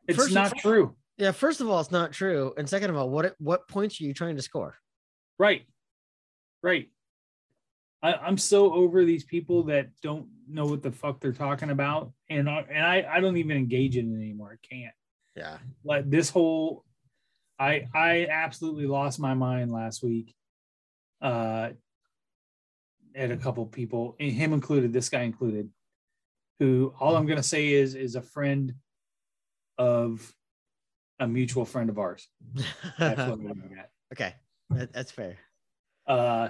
It's First not true. yeah first of all it's not true and second of all what what points are you trying to score Right. Right. I, I'm so over these people that don't know what the fuck they're talking about, and I, and I, I don't even engage in it anymore. I can't. yeah like this whole i i absolutely lost my mind last week uh at a couple people and him included this guy included who all i'm going to say is is a friend of a mutual friend of ours. That's what I'm at. okay that, that's fair. Uh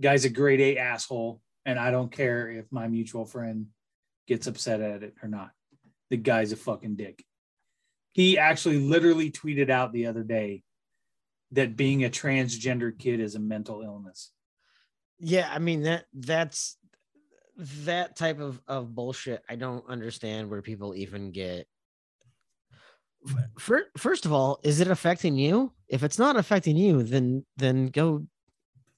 guy's a grade a asshole and i don't care if my mutual friend gets upset at it or not. The guy's a fucking dick. He actually literally tweeted out the other day that being a transgender kid is a mental illness. Yeah i mean that that's that type of of bullshit i don't understand where people even get Fir- first of all is it affecting you? If it's not affecting you then then go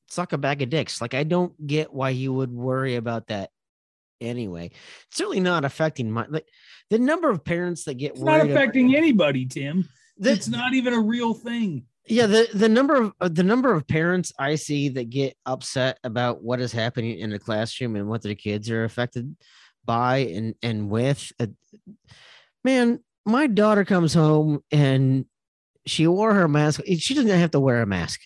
suck a bag of dicks. Like i don't get why you would worry about that anyway. It's certainly not affecting my like the number of parents that get it's not worried about- affecting anybody tim. The- it's not even a real thing yeah the the number of uh, the number of parents i see that get upset about what is happening in the classroom and what their kids are affected by and and with. Uh, man, my daughter comes home and she wore her mask. She doesn't have to wear a mask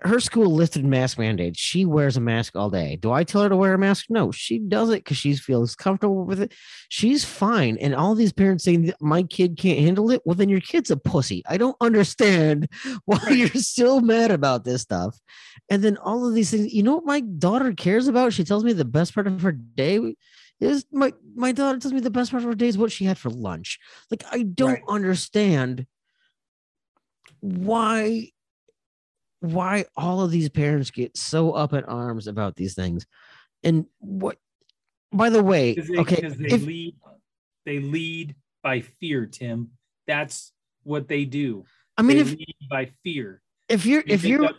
her school lifted mask mandates. She wears a mask all day. Do I tell her to wear a mask? No, she does it because she feels comfortable with it. She's fine. And all these parents saying my kid can't handle it. Well, then your kid's a pussy. I don't understand why you're still mad about this stuff. And then all of these things. You know what my daughter cares about? She tells me the best part of her day is my my daughter tells me the best part of her day is what she had for lunch. Like I don't right. understand why why all of these parents get so up in arms about these things. And what, by the way, they, okay, they if, lead, they lead by fear, Tim. That's what they do. I mean, they if by fear, if you're, if you're,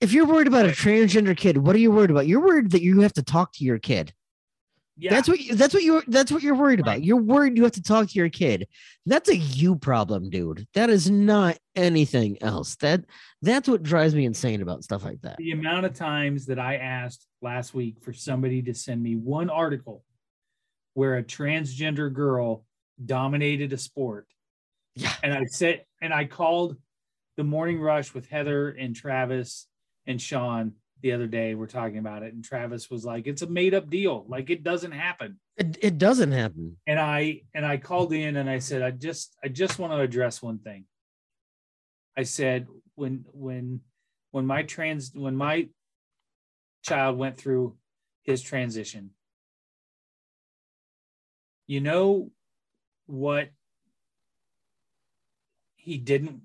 if you're worried about a transgender kid, what are you worried about? You're worried that you have to talk to your kid. Yeah. That's what that's what you're that's what you're worried about. You're worried you have to talk to your kid. That's a you problem, dude. That is not anything else. That that's what drives me insane about stuff like that. The amount of times that I asked last week for somebody to send me one article where a transgender girl dominated a sport. Yeah. And I said and I called the morning rush with Heather and Travis and Sean the other day we're talking about it and travis was like it's a made up deal. Like it doesn't happen. It, it doesn't happen. And i and i called in and i said i just i just want to address one thing. I said when when when my trans when my child went through his transition you know what he didn't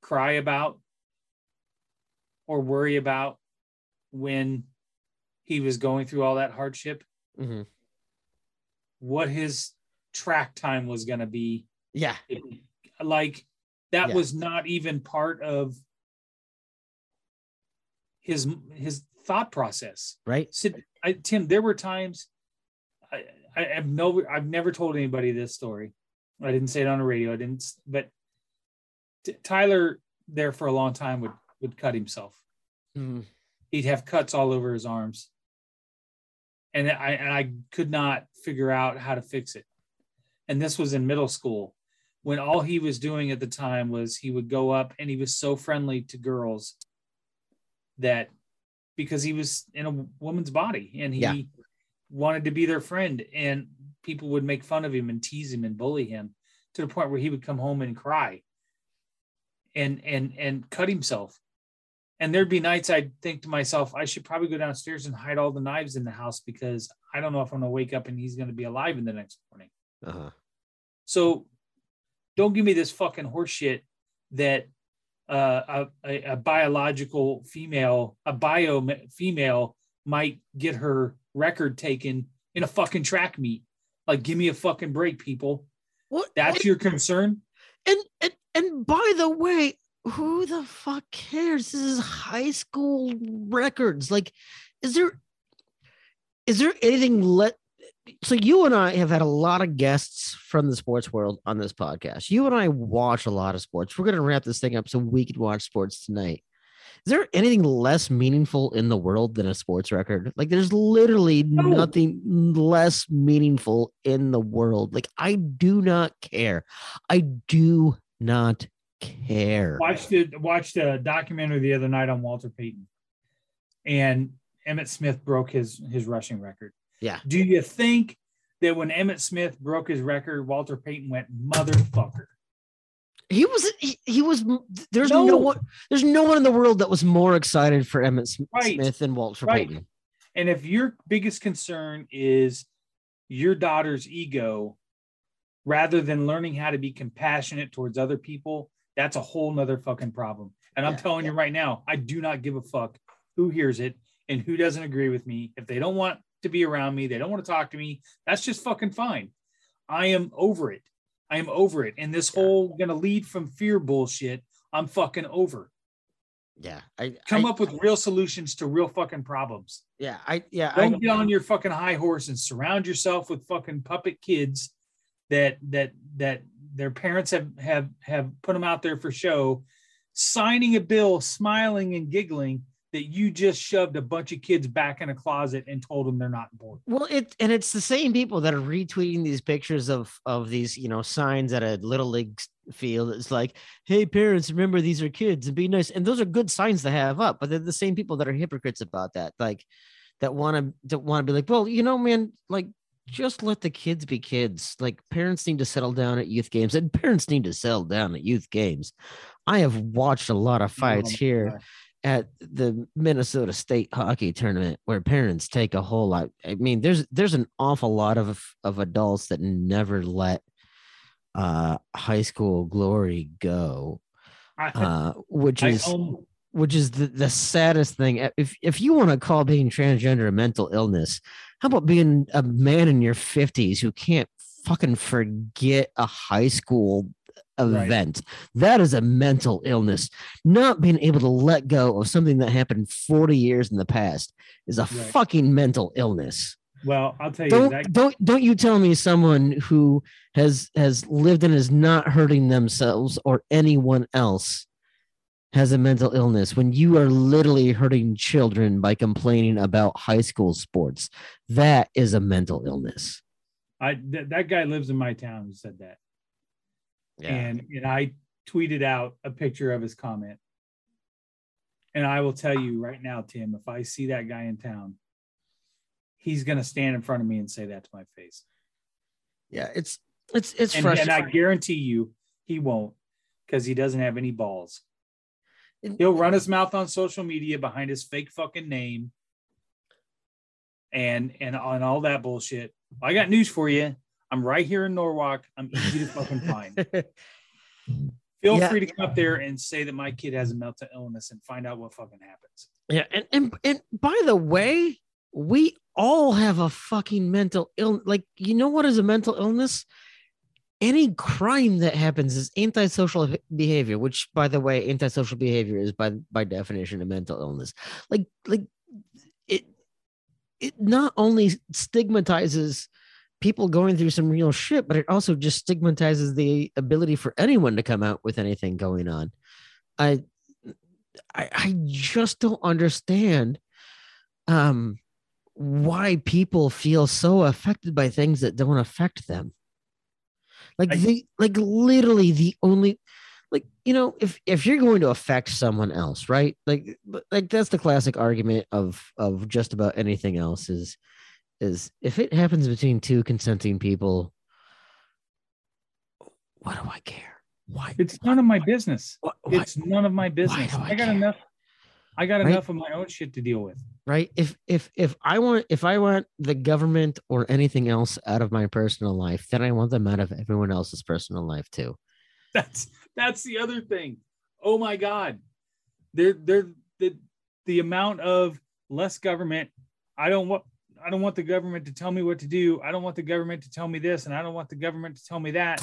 cry about or worry about when he was going through all that hardship, mm-hmm. what his track time was going to be. Yeah. Like that yeah. was not even part of his his thought process. Right. So, I, Tim, there were times I, I have no I've never told anybody this story. I didn't say it on the radio. I didn't, but Tyler there for a long time would would cut himself. Mm he'd have cuts all over his arms. And I, and I could not figure out how to fix it. And this was in middle school when all he was doing at the time was he would go up and he was so friendly to girls that because he was in a woman's body and he yeah. wanted to be their friend and people would make fun of him and tease him and bully him to the point where he would come home and cry and and and cut himself and there'd be nights I'd think to myself, I should probably go downstairs and hide all the knives in the house because I don't know if I'm going to wake up and he's going to be alive in the next morning. Uh-huh. So don't give me this fucking horseshit that uh, a, a, biological female, a bio female might get her record taken in a fucking track meet. Like, give me a fucking break, people. What? That's your concern? And, and and by the way, who the fuck cares? This is high school records. Like, is there is there anything let so you and I have had a lot of guests from the sports world on this podcast. You and I watch a lot of sports. We're gonna wrap this thing up so we can watch sports tonight. Is there anything less meaningful in the world than a sports record? Like there's literally no. nothing less meaningful in the world. Like I do not care. I do not care. Watched it. Watched a documentary the other night on Walter Payton, and Emmitt Smith broke his his rushing record. Yeah. Do you think that when Emmitt Smith broke his record, Walter Payton went motherfucker? He was he, he was there's no. no. one there's no one in the world that was more excited for right. Smith than Walter right. Payton. And if your biggest concern is your daughter's ego rather than learning how to be compassionate towards other people, that's a whole nother fucking problem. And I'm telling yeah. you right now, I do not give a fuck who hears it and who doesn't agree with me. If they don't want to be around me, they don't want to talk to me, that's just fucking fine. I am over it. I am over it. And this whole gonna lead from fear bullshit, I'm fucking over. Yeah. I come I, up with real solutions to real fucking problems. Yeah. I yeah. Don't I, get on your fucking high horse and surround yourself with fucking puppet kids that that that their parents have have have put them out there for show, signing a bill, smiling and giggling that you just shoved a bunch of kids back in a closet and told them they're not important. Well, it and it's the same people that are retweeting these pictures of of these, you know, signs at a little league field. It's like, hey, parents, remember these are kids and be nice. And those are good signs to have up, but they're the same people that are hypocrites about that. Like that want to want to be like, well, you know, man, like just let the kids be kids. Like parents need to settle down at youth games, and parents need to settle down at youth games. I have watched a lot of fights Oh, here God. at the Minnesota State hockey tournament where parents take a whole lot. I mean, there's there's an awful lot of of adults that never let uh high school glory go, uh, which is which is the, the saddest thing. If if you want to call being transgender a mental illness, how about being a man in your fifties who can't fucking forget a high school Right. event? That is a mental illness. Not being able to let go of something that happened 40 years in the past is a Right. fucking mental illness. well, I'll tell you Don't that don't don't you tell me someone who has has lived and is not hurting themselves or anyone else has a mental illness when you are literally hurting children by complaining about high school sports. That is a mental illness. I th- that guy lives in my town who said that. yeah. and and I tweeted out a picture of his comment. And I will tell you right now, Tim, if I see that guy in town, he's gonna stand in front of me and say that to my face. yeah, it's it's it's And, and I guarantee you he won't because he doesn't have any balls. He'll run his mouth on social media behind his fake fucking name and and on all that bullshit. I got news for you. I'm right here in Norwalk. I'm easy to fucking find. Feel Yeah. free to come up there and say that my kid has a mental illness and find out what fucking happens. Yeah, and, and and by the way, we all have a fucking mental ill. Like, you know what is a mental illness? Any crime that happens is antisocial behavior, which, by the way, antisocial behavior is by by definition a mental illness. Like, like it it not only stigmatizes people going through some real shit, but it also just stigmatizes the ability for anyone to come out with anything going on. I I, I just don't understand um why people feel so affected by things that don't affect them. Like I- the like literally the only like you know if if you're going to affect someone else, right? Like like that's the classic argument of of just about anything else is is if it happens between two consenting people what do I care? Why It's none of my business. why- why- It's none of my business. I I, got care? enough. I got Right? enough of my own shit to deal with. right if if if i want if i want the government or anything else out of my personal life then i want them out of everyone else's personal life too That's that's the other thing. Oh my god. They're they're the the amount of less government. I don't want I don't want the government to tell me what to do. I don't want the government to tell me this and I don't want the government to tell me that.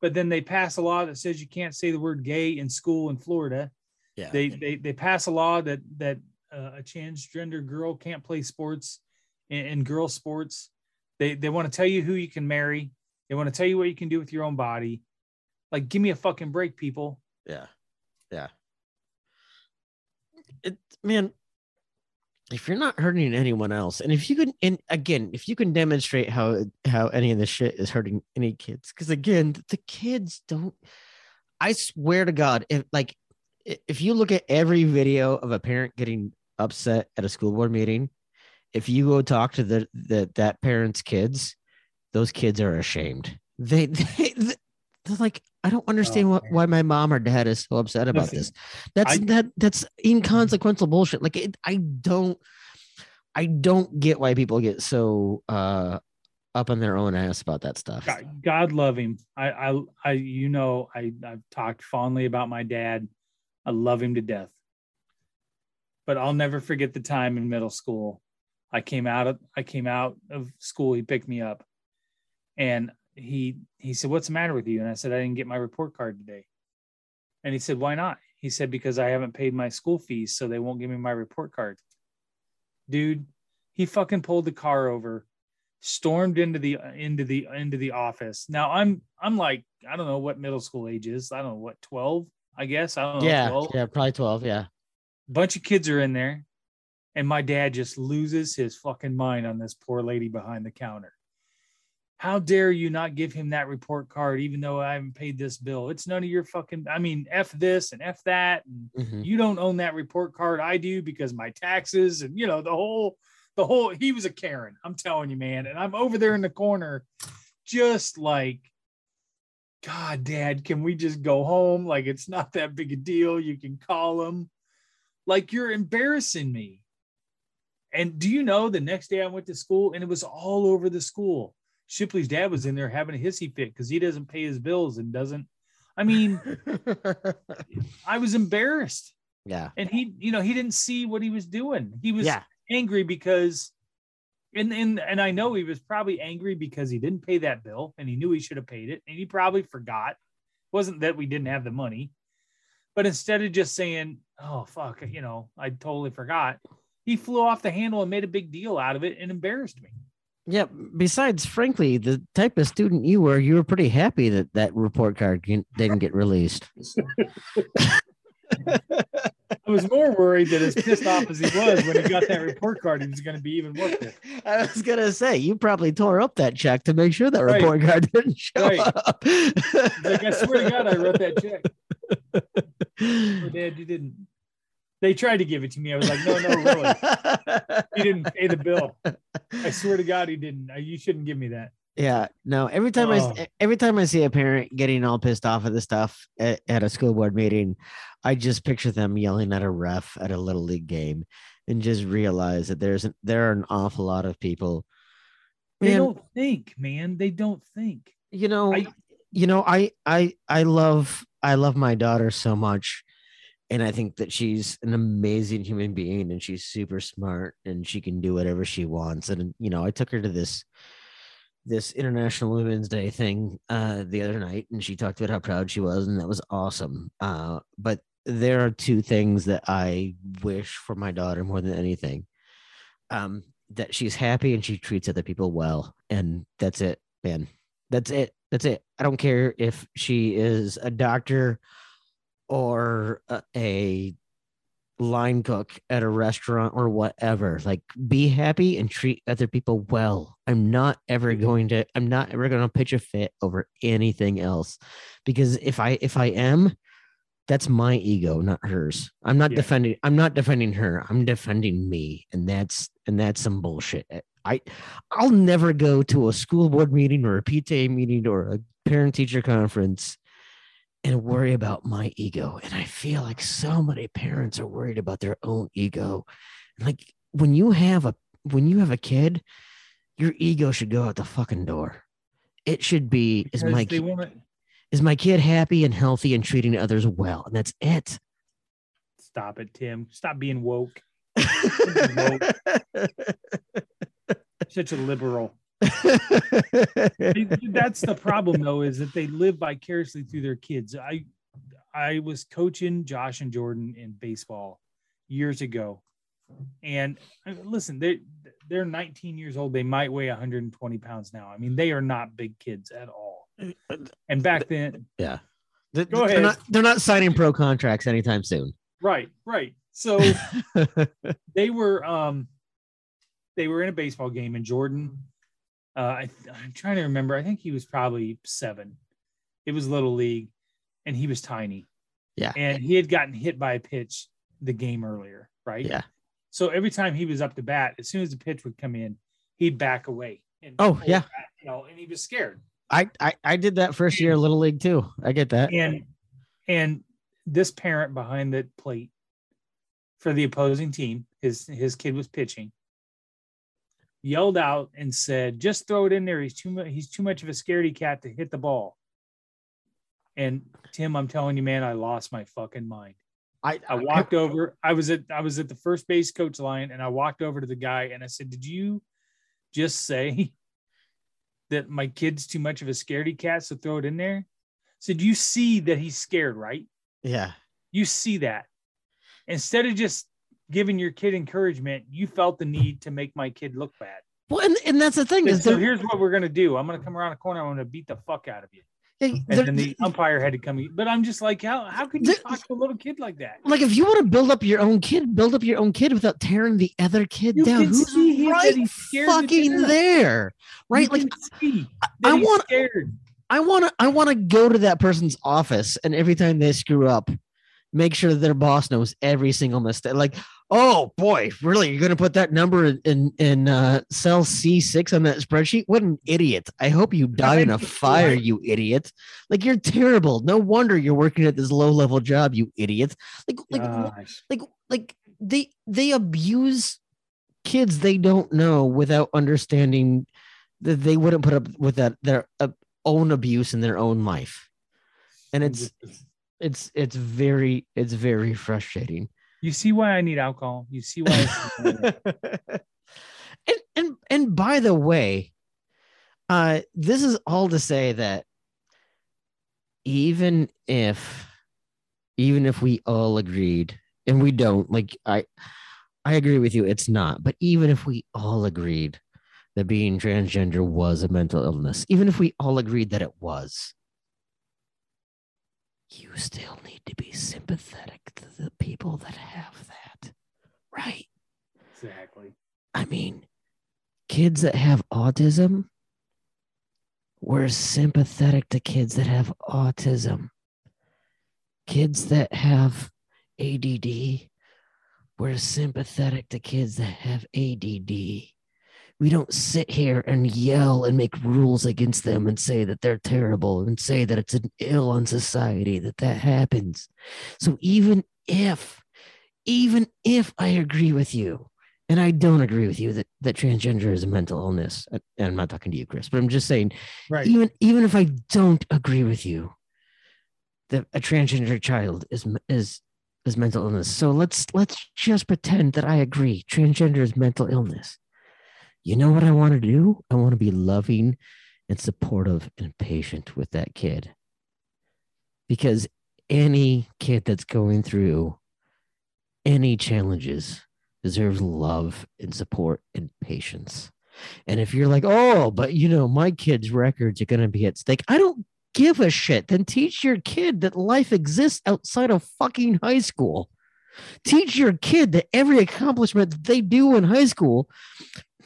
But then they pass a law that says you can't say the word gay in school in Florida. Yeah They they they pass a law that that uh, a transgender girl can't play sports in, in girl sports. They they want to tell you who you can marry. They want to tell you what you can do with your own body. Like, give me a fucking break, people. yeah yeah it man if you're not hurting anyone else and if you can and again if you can demonstrate how how any of this shit is hurting any kids because again the kids don't i swear to god if like if you look at every video of a parent getting upset at a school board meeting if you go talk to the, the that parent's kids those kids are ashamed they, they they're like i don't understand what, why my mom or dad is so upset about Listen, this that's I- that that's inconsequential bullshit like it, i don't i don't get why people get so uh up on their own ass about that stuff God, God love him. I, I, I, you know, I, I've talked fondly about my dad. I love him to death. But I'll never forget the time in middle school. I came out of, I came out of school. He picked me up, and he, he said, "What's the matter with you?" And I said, "I didn't get my report card today." And he said, "Why not?" He said, "Because I haven't paid my school fees, so they won't give me my report card." Dude, he fucking pulled the car over stormed into the into the into the office. Now I'm I'm like I don't know what middle school age is. I don't know what 12, I guess. I don't know. yeah 12. yeah probably 12 yeah Bunch of kids are in there. And my dad just loses his fucking mind on this poor lady behind the counter. How dare you not give him that report card, even though I haven't paid this bill? It's none of your fucking, I mean, F this and F that. And Mhm. you don't own that report card. I do because my taxes and, you know, the whole, the whole, he was a Karen. I'm telling you, man. And I'm over there in the corner, just like, God, dad, can we just go home? Like, it's not that big a deal. You can call him. Like, you're embarrassing me. And do you know the next day I went to school and it was all over the school? Shipley's dad was in there having a hissy fit because he doesn't pay his bills and doesn't. I mean, I was embarrassed. yeah. And he, you know, he didn't see what he was doing. He was Yeah. angry because and and and I know he was probably angry because he didn't pay that bill and he knew he should have paid it and he probably forgot. It wasn't that we didn't have the money. But instead of just saying, "Oh fuck," you know, I totally forgot. He flew off the handle and made a big deal out of it and embarrassed me. Yeah. Besides, frankly, the type of student you were, you were pretty happy that that report card didn't didn't get released. I was more worried that as pissed off as he was when he got that report card, he was going to be even more pissed. I was gonna say you probably tore up that check to make sure that Right. report card didn't show Right. up. Like I swear to God, I wrote that check. Oh, Dad, you didn't. They tried to give it to me. I was like, no, no, really. He didn't pay the bill. I swear to God, he didn't. You shouldn't give me that. Yeah, no. Every time I Oh. s- every time I see a parent getting all pissed off at this stuff at, at a school board meeting, I just picture them yelling at a ref at a little league game, and just realize that there's an, there are an awful lot of people. They don't think, man. They don't think. you know, I- you know, I I I love I love my daughter so much, and I think that she's an amazing human being, and she's super smart, and she can do whatever she wants. And you know, I took her to this this International Women's Day thing uh, the other night, and she talked about how proud she was, and that was awesome. Uh, but there are two things that I wish for my daughter more than anything. Um, that she's happy and she treats other people well, and that's it, man. That's it. That's it. I don't care if she is a doctor or a, a line cook at a restaurant or whatever. Like be happy and treat other people well. I'm not ever going to I'm not ever going to pitch a fit over anything else because if I if I am that's my ego, not hers. I'm not Yeah. defending I'm not defending her. I'm defending me and that's and that's some bullshit. I I'll never go to a school board meeting or a PTA meeting or a parent teacher conference and worry about my ego. And I feel like so many parents are worried about their own ego. Like when you have a when you have a kid, your ego should go out the fucking door. It should be is Because my they want is my kid happy and healthy and treating others well, and that's it. stop it, Tim. Stop being woke. Such a liberal. That's the problem, though, is that they live vicariously through their kids. I I was coaching Josh and Jordan in baseball years ago, and uh, listen, they they're 19 years old. They might weigh 120 pounds now. I mean, they are not big kids at all. And back then, yeah. Go they're ahead. not they're not signing pro contracts anytime soon. right, right. So they were um they were in a baseball game and jordan uh I, i'm trying to remember i think he was probably seven it was little league and he was tiny Yeah. and he had gotten hit by a pitch the game earlier right Yeah. so every time he was up to bat as soon as the pitch would come in he'd back away and Oh, yeah. back, you know and he was scared I, I I did that first year of little league too. I get that. and and this parent behind the plate for the opposing team his his kid was pitching yelled out and said just throw it in there he's too much he's too much of a scaredy cat to hit the ball and tim i'm telling you man i lost my fucking mind I i walked over i was at i was at the first base coach line and i walked over to the guy and i said did you just say that my kid's too much of a scaredy cat so throw it in there. So said you see that he's scared right? Yeah. you see that. Instead of just giving your kid encouragement you felt the need to make my kid look bad. Well, and, and that's the thing And is so there, here's what we're gonna do. I'm gonna come around the corner i'm gonna beat the fuck out of you Hey, and then the umpire had to come. But I'm just like, how how could you talk to a little kid like that? like if you want to build up your own kid, build up your own kid without tearing the other kid You down. Who's right he's scared to fucking there? Right? You Like can I want- scared. I want to I want to go to that person's office and every time they screw up, make sure that their boss knows every single mistake. Like, oh boy, really? You're gonna put that number in in, in uh, cell C6 on that spreadsheet? What an idiot! I hope you die in a fire, you idiot! Like you're terrible. No wonder you're working at this low level job, you idiot! Like like Gosh. like like they they abuse kids they don't know without understanding that they wouldn't put up with that their uh, own abuse in their own life and it's it's it's very it's very frustrating You see why I need alcohol. You see why. And and and by the way uh this is all to say that even if even if we all agreed and we don't like i i agree with you it's not but even if we all agreed that being transgender was a mental illness even if we all agreed that it was you still need to be sympathetic to the people that have that right exactly. I mean, kids that have autism, we're sympathetic to kids that have autism. Kids that have ADD, we're sympathetic to kids that have ADD. We don't sit here and yell and make rules against them and say that they're terrible and say that it's an ill on society that that happens. So even if, even if I agree with you, and I don't agree with you that, that transgender is a mental illness. And I'm not talking to you, Chris, but I'm just saying, Right. even even if I don't agree with you, that a transgender child is is is mental illness. So let's let's just pretend that I agree. Transgender is mental illness. You know what I want to do? I want to be loving and supportive and patient with that kid. Because any kid that's going through any challenges deserves love and support and patience. And if you're like, oh, but you know, my kid's records are going to be at stake, I don't give a shit. Then teach your kid that life exists outside of fucking high school. Teach your kid that every accomplishment that they do in high school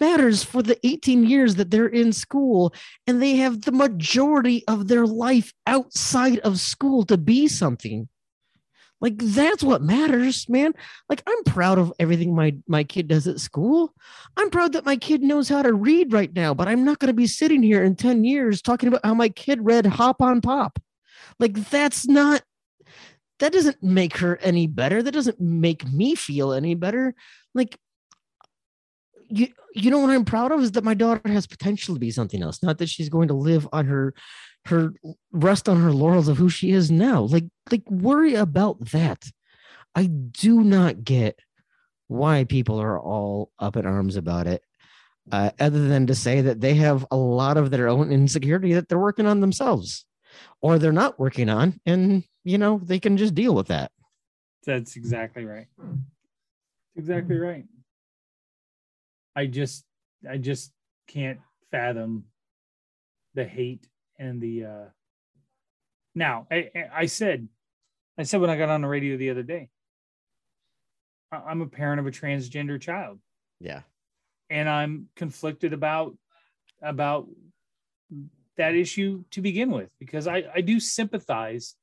matters for the 18 years that they're in school and they have the majority of their life outside of school to be something. Like that's what matters, man. Like I'm proud of everything my my kid does at school. I'm proud that my kid knows how to read right now, but I'm not going to be sitting here in 10 years talking about how my kid read Hop on Pop. Like that's not that doesn't make her any better. That doesn't make me feel any better. Like you you know what I'm proud of is that my daughter has potential to be something else, not that she's going to live on her her rest on her laurels of who she is now. Like like worry about that. I do not get why people are all up in arms about it. Uh, other than to say that they have a lot of their own insecurity that they're working on themselves or they're not working on and you know they can just deal with that That's exactly right. Exactly right. I just I just can't fathom the hate and the uh now I I- said I said when I got on the radio the other day I'm a parent of a transgender child. Yeah. And I'm conflicted about about that issue to begin with because I, I do sympathize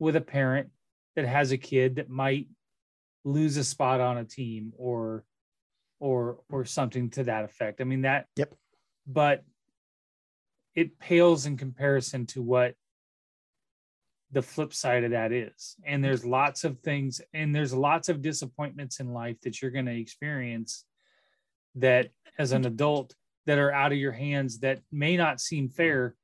with a parent that has a kid that might lose a spot on a team or or or something to that effect. I mean that Yep. but it pales in comparison to what the flip side of that is. And there's lots of things and there's lots of disappointments in life that you're going to experience that as an adult that are out of your hands that may not seem fair,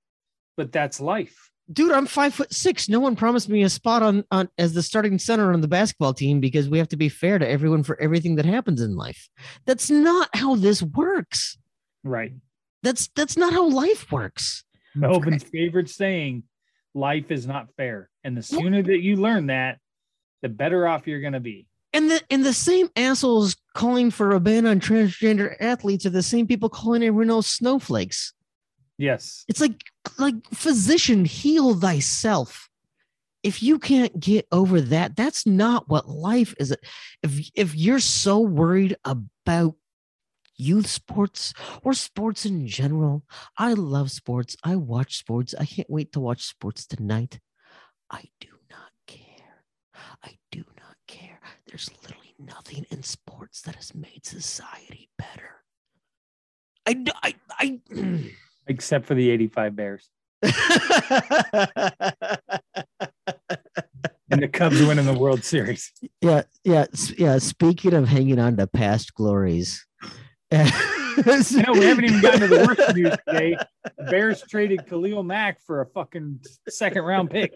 but that's life. Dude i'm five foot six. No one promised me a spot on, on as the starting center on the basketball team because we have to be fair to everyone for everything that happens in life. That's not how this works. Right. that's that's not how life works. Melvin's favorite saying, life is not fair. And the sooner that you learn that, the better off you're going to be. and the and the same assholes calling for a ban on transgender athletes are the same people calling everyone else snowflakes Yes. It's like like physician, heal thyself. If you can't get over that, that's not what life is. If if you're so worried about youth sports or sports in general, I love sports. I watch sports. I can't wait to watch sports tonight. I do not care. I do not care. There's literally nothing in sports that has made society better. I I I Except for the 85 Bears. And the Cubs winning the World Series. yeah, yeah, yeah. Speaking of hanging on to past glories, I know we haven't even gotten to the worst news today. Bears traded Khalil Mack for a fucking second round pick.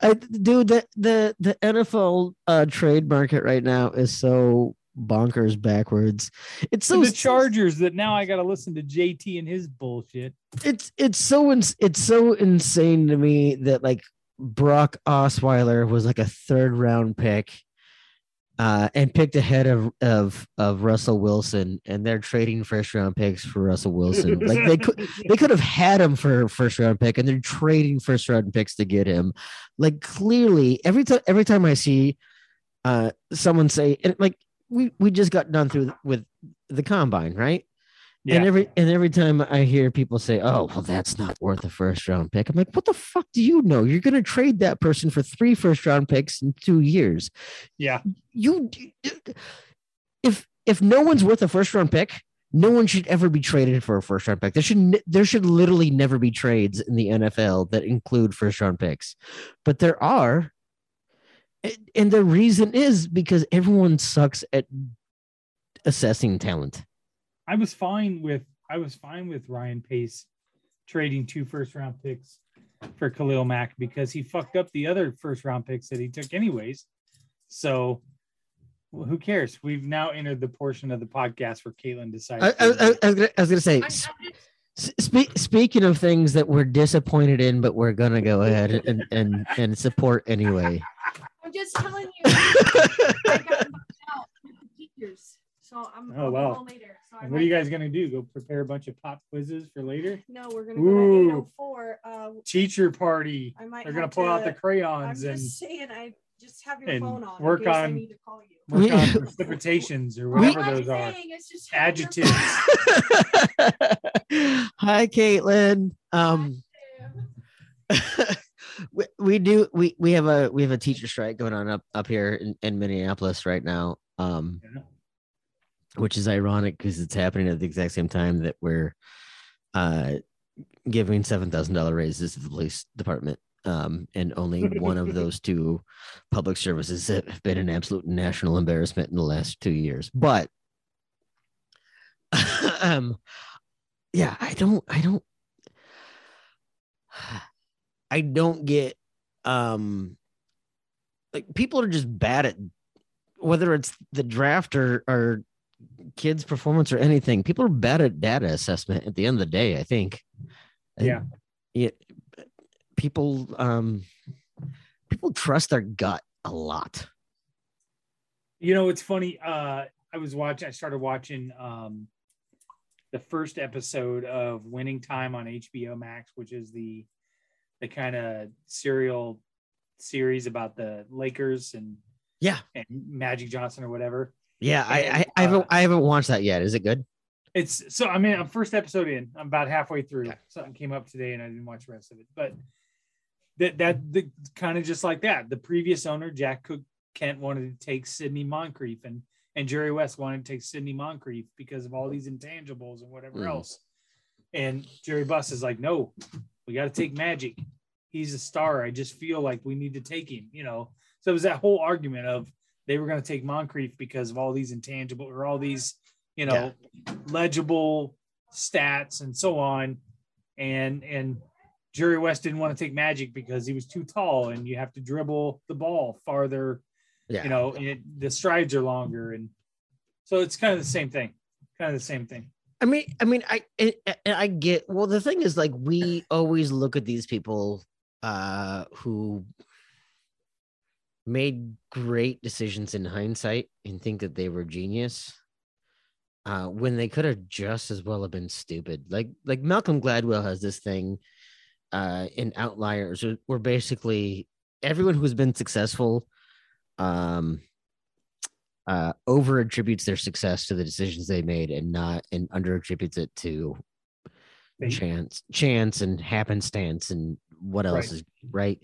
I, dude, the the the NFL uh, trade market right now is so bonkers backwards. It's So so the Chargers that now I got to listen to JT and his bullshit. it's it's so ins- it's so insane to me that like Brock Osweiler was like a third round pick uh and picked ahead of of of Russell Wilson and they're trading first round picks for Russell Wilson like they could they could have had him for a first round pick and they're trading first round picks to get him like clearly every time every time I see uh someone say and like we we just got done through with the combine right Yeah. and every and every time I hear people say, "Oh, well, that's not worth a first round pick," I'm like, "What the fuck do you know? You're going to trade that person for three first round picks in two years. Yeah. You, if if no one's worth a first round pick, no one should ever be traded for a first round pick. There should there should literally never be trades in the NFL that include first round picks, but there are, and- and the reason is because everyone sucks at assessing talent. I was fine with I was fine with Ryan Pace trading two first round picks for Khalil Mack because he fucked up the other first round picks that he took anyways. So well, who cares? We've now entered the portion of the podcast where Caitlin decides. I, I, I, I was gonna, I was gonna say, I'm, I'm s- just, spe- speaking of things that we're disappointed in, but we're gonna go ahead and and and support anyway. I'm just telling you. I got out the teachers, so I'm. Oh, I'll wow. later. So I And what are you guys gonna do? Go prepare a bunch of pop quizzes for later? No, we're gonna go Ooh. to 804. Uh, Teacher party. I might. They're gonna pull out the crayons I'm and just saying. I just have your and phone on. work on- need to call you. work on precipitations or whatever I'm those are. saying is just Adjectives. Hi, Caitlin. Um, on. we, we do we we have a we have a teacher strike going on up up here in, in Minneapolis right now. Um, Yeah. which is ironic because it's happening at the exact same time that we're uh giving seven thousand dollar raises to the police department. Um, and only one of those two public services have been an absolute national embarrassment in the last two years. But um yeah, I don't I don't I don't get um like people are just bad at whether it's the draft or or kids performance or anything people are bad at data assessment at the end of the day i think Yeah. yeah people um people trust their gut a lot You know, it's funny. Uh, I was watching. I started watching um, the first episode of Winning Time on HBO Max, which is the the kind of serial series about the Lakers and yeah and Magic Johnson or whatever. yeah i And, i, I haven't uh, i haven't watched that yet is it good It's so I mean I'm first episode in. I'm about halfway through. Okay. Something came up today and I didn't watch the rest of it. But that that the kind of just like that. The previous owner, Jack Cook Kent, wanted to take Sidney Moncrief and and Jerry West wanted to take Sidney Moncrief because of all these intangibles and whatever Mm. else. And Jerry Buss is like, no, we got to take Magic. He's a star. I just feel like we need to take him, you know. So it was that whole argument of they were going to take Moncrief because of all these intangible or all these, you know, legible stats and so on. And and Jerry West didn't want to take Magic because he was too tall and you have to dribble the ball farther, yeah you know, and it, the strides are longer. And so it's kind of the same thing. Kind of the same thing. I mean, I mean, I I, I get. Well, the thing is, like, we always look at these people uh, who made great decisions in hindsight and think that they were genius. uh, when they could have just as well have been stupid. Like like Malcolm Gladwell has this thing uh, in Outliers, where- basically everyone who's been successful um, uh, over attributes their success to the decisions they made, and not and under attributes it to chance, chance, and happenstance, and what else Right. is right.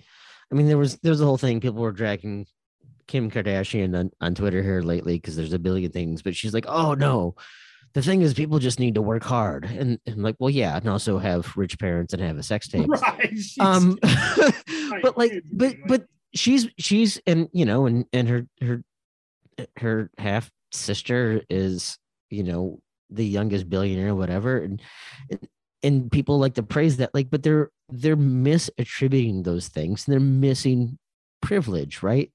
I mean, there was there was a whole thing. People were dragging Kim Kardashian on, on Twitter here lately because there's a billion things, but she's like, oh no. The thing is, people just need to work hard, and, and like, well, yeah, and also have rich parents and have a sex tape. Right. Um, but like, but but she's she's and you know, and and her her her half sister is you know the youngest billionaire, whatever, and and, and people like to praise that, like, but they're they're misattributing those things, and they're missing privilege, right?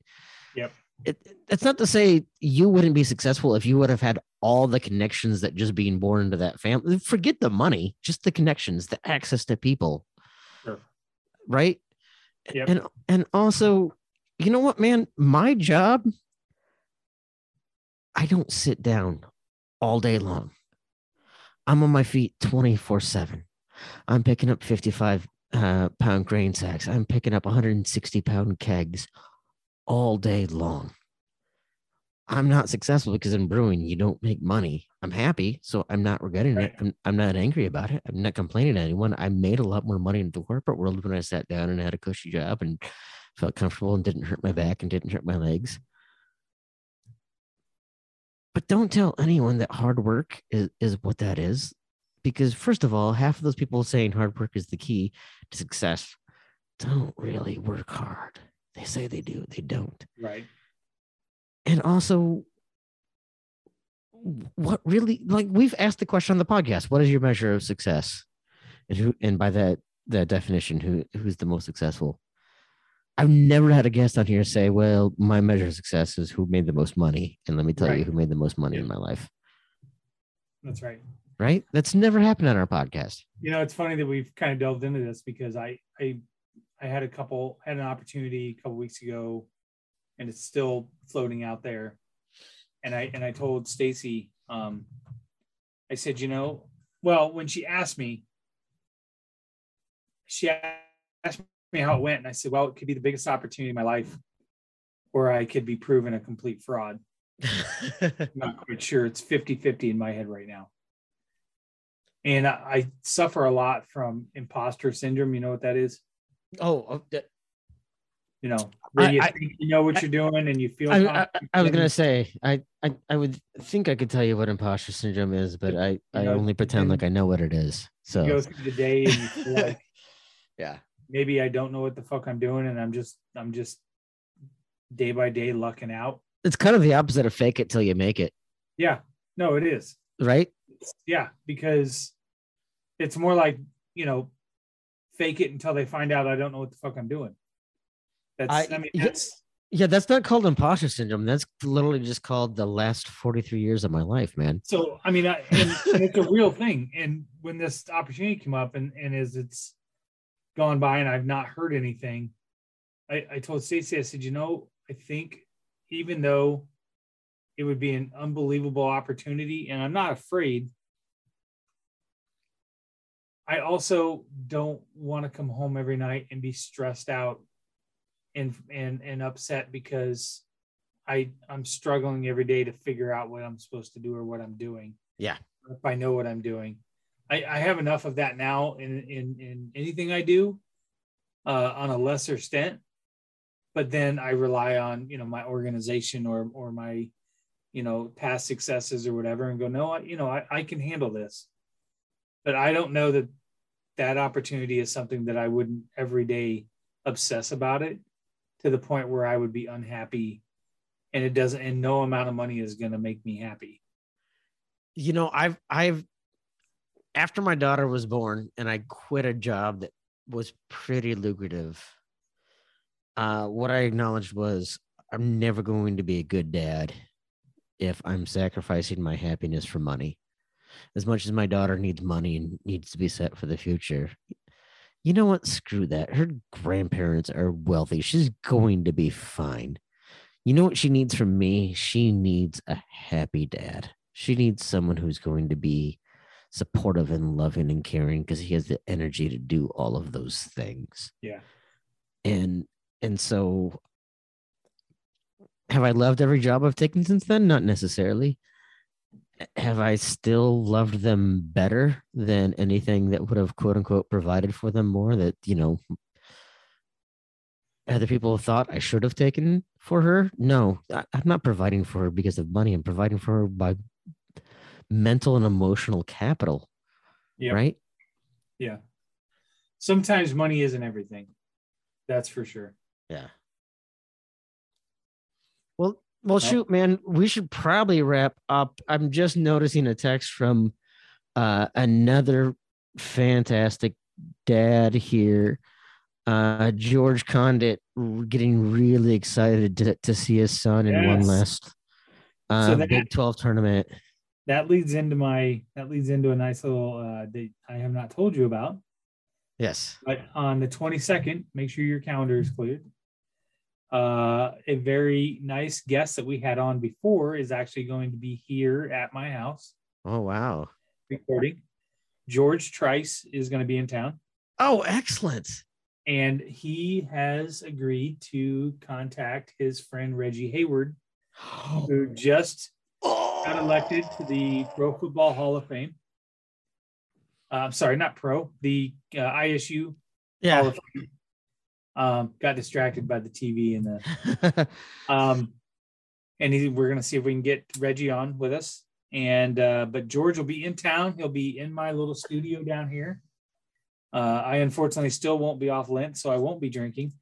Yep. It, that's not to say you wouldn't be successful if you would have had all the connections that just being born into that family. Forget the money, just the connections, the access to people, Sure. right? Yep. And and also, you know what, man, my job, I don't sit down all day long. I'm on my feet 24 7. I'm picking up 55 uh, pound grain sacks. I'm picking up 160 pound kegs all day long. I'm not successful because in brewing, you don't make money. I'm happy, so I'm not regretting it. I'm, I'm not angry about it. I'm not complaining to anyone. I made a lot more money in the corporate world when I sat down and had a cushy job and felt comfortable and didn't hurt my back and didn't hurt my legs. But don't tell anyone that hard work is, is what that is. Because, first of all, half of those people saying hard work is the key to success don't really work hard. They say they do, they don't. right. And also, what really like we've asked the question on the podcast what is your measure of success and who and by that that definition who who's the most successful i've never had a guest on here say well my measure of success is who made the most money and let me tell you who made the most money in my life. That's right. right? That's never happened on our podcast. You know, it's funny that we've kind of delved into this because I I I had a couple had an opportunity a couple weeks ago, and it's still floating out there. And I and I told Stacy, um, I said, you know, well, when she asked me, she asked me how it went, and I said, well, it could be the biggest opportunity in my life, or I could be proven a complete fraud. I'm not quite sure. It's 50 50 in my head right now. And I, I suffer a lot from imposter syndrome. You know what that is? oh oh, that- You know, where I- you I- think you know what you're doing and you feel. I, was gonna say I, I I would think I could tell you what imposter syndrome is, but I I know, only pretend like I know what it is. You go So through the day and you feel like yeah, maybe I don't know what the fuck I'm doing, and I'm just I'm just day by day lucking out. it's kind of the opposite of fake it till you make it, Yeah, no, it is. right? Yeah, because it's more like you know, fake it until they find out I don't know what the fuck I'm doing. That's I, I- mean yeah. that's Yeah, that's not called imposter syndrome. That's literally just called the last 43 years of my life, man. so I mean I, and, and it's a real thing. And when this opportunity came up and and as it's gone by and I've not heard anything, I, I told Stacy, I said, you know, I think even though it would be an unbelievable opportunity, and I'm not afraid. I also don't want to come home every night and be stressed out and and and upset because I I'm struggling every day to figure out what I'm supposed to do or what I'm doing. Yeah. If I know what I'm doing. I, I have enough of that now in in in anything I do uh on a lesser extent. But then I rely on, you know, my organization or or my, you know, past successes or whatever and go, no, I, you know, I, I can handle this. But I don't know that that opportunity is something that I wouldn't every day obsess about it to the point where I would be unhappy and it doesn't and no amount of money is going to make me happy. You know, I've I've after my daughter was born and I quit a job that was pretty lucrative. Uh, what I acknowledged was I'm never going to be a good dad if I'm sacrificing my happiness for money. As much as my daughter needs money and needs to be set for the future, you know what? Screw that. Her grandparents are wealthy. She's going to be fine. You know what she needs from me? She needs a happy dad. She needs someone who's going to be supportive and loving and caring because he has the energy to do all of those things. Yeah. And and so have I loved every job I've taken since then? Not necessarily. Have I still loved them better than anything that would have quote unquote provided for them more that, you know, other people thought I should have taken for her? No, I, I'm not providing for her because of money. I'm providing for her by mental and emotional capital. Yep. Right? Yeah. Sometimes money isn't everything. That's for sure. Yeah. Well, well, Well- shoot, man, we should probably wrap up. I'm just noticing a text from uh, another fantastic dad here, uh, George Conditt, getting really excited to, to see his son in one last uh, So that- Big 12 tournament. That leads into my that leads into a nice little uh date I have not told you about. Yes. But on the 22nd, make sure your calendar is cleared. Uh, a very nice guest that we had on before is actually going to be here at my house Oh, wow. recording. George Trice is going to be in town, Oh, excellent. and he has agreed to contact his friend Reggie Hayward, who just got elected to the Pro Football Hall of Fame. Uh, sorry, not pro, the uh, ISU Hall Yeah. of Fame. Um, got distracted by the TV and the um, and he, we're gonna see if we can get Reggie on with us. And uh, but George will be in town. He'll be in my little studio down here. Uh, I unfortunately still won't be off Lent, so I won't be drinking.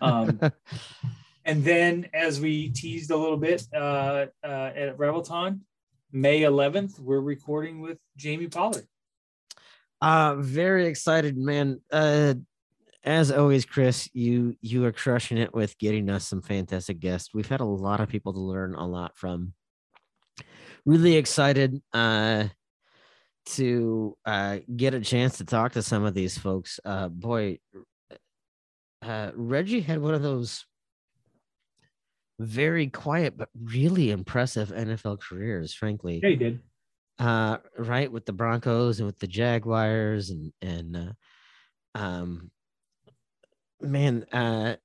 Um, and then, as we teased a little bit uh, uh, at Revelton, May 11th, we're recording with Jamie Pollard. Uh very excited, man. Uh as always, Chris, you you are crushing it with getting us some fantastic guests. We've had a lot of people to learn a lot from. Really excited uh to uh get a chance to talk to some of these folks. Uh boy, uh Reggie had one of those very quiet but really impressive NFL careers, frankly. Yeah, he did. uh right with the broncos and with the jaguars and and uh, um man uh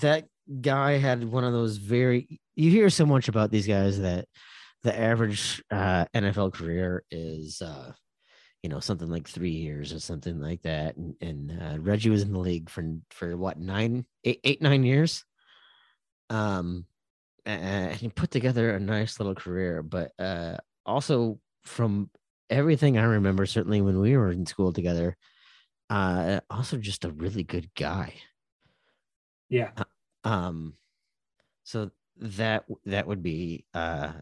that guy had one of those very you hear so much about these guys that the average uh nfl career is uh you know something like three years or something like that. And, and uh, reggie was in the league for for what nine eight eight nine years? Um and he put together a nice little career but uh also from everything I remember, certainly when we were in school together, uh, also just a really good guy. Yeah. Um, so that that would be uh,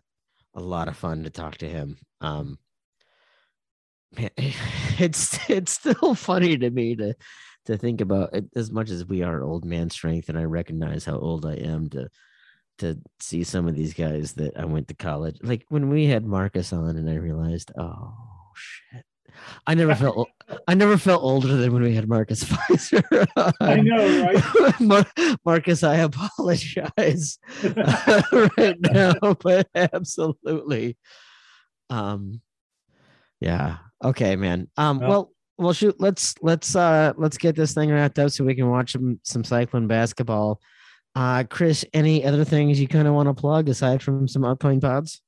a lot of fun to talk to him. Um, man, it's it's still funny to me to to think about it, as much as we are old man strength, and I recognize how old I am to to see some of these guys that I went to college. Like when we had Marcus on, and I realized, oh shit, I never felt I never felt older than when we had Marcus Fizer. on. I know, right? Mar- Marcus, I apologize right now, but absolutely. Um, yeah. Okay, man. Um, Well- well, well, shoot. Let's let's uh let's get this thing wrapped up so we can watch some some Cyclone basketball. Uh, Chris, any other things you kind of want to plug aside from some upcoming pods?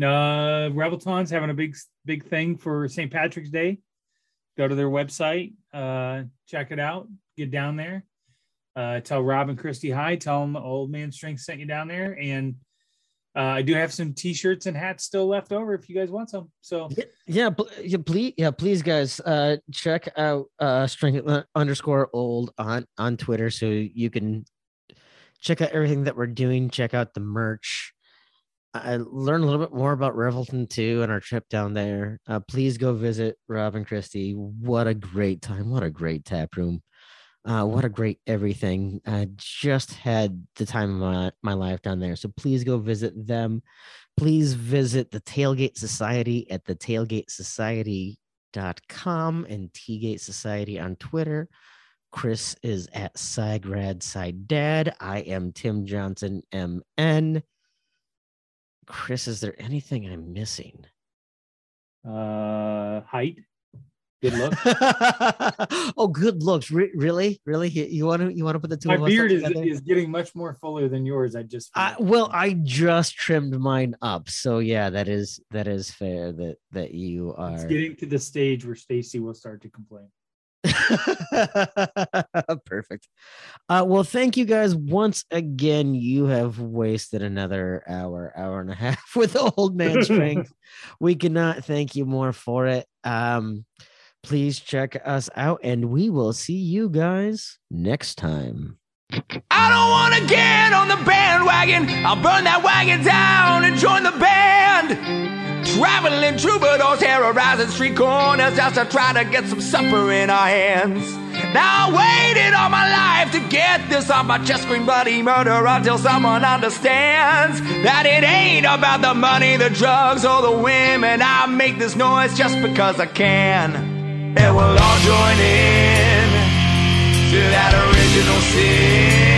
Uh, Revelton's having a big, big thing for St. Patrick's Day. Go to their website, uh, check it out, get down there. Uh, tell Rob and Christy hi. Tell them Old Man Strength sent you down there. And uh, I do have some t-shirts and hats still left over if you guys want some. So Yeah, yeah, please, yeah, please, guys, uh, check out uh, strength uh, underscore old on on Twitter so you can check out everything that we're doing. Check out the merch. I learned a little bit more about Revelton too and our trip down there. Uh, please go visit Rob and Christy. What a great time! What a great tap room! Uh, what a great everything! I just had the time of my, my life down there. So please go visit them please visit the Tailgate Society at the tailgatesociety.com and Tailgate Society on Twitter. Chris is at Sigrad Side Dad. I am Tim Johnson MN. Chris, is there anything I'm missing? Uh, height, good look. oh, good looks. Re- really, really? You- want to you want to put the two My beard is, is getting much more fuller than yours. I just I, well, I just trimmed mine up, so yeah, that is that is fair. That that you it's are getting to the stage where Stacy will start to complain. perfect. Uh, well, thank you guys once again. You have wasted another hour, hour and a half with old man strength. we cannot thank you more for it. Um, please check us out, and we will see you guys next time. I don't wanna get on the bandwagon. I'll burn that wagon down and join the band. Traveling troubadours terrorizing street corners just to try to get some supper in our hands. Now I waited all my life to get this off my chest, scream bloody murder until someone understands that it ain't about the money, the drugs, or the women. I make this noise just because I can, and we'll all join in to that original sin.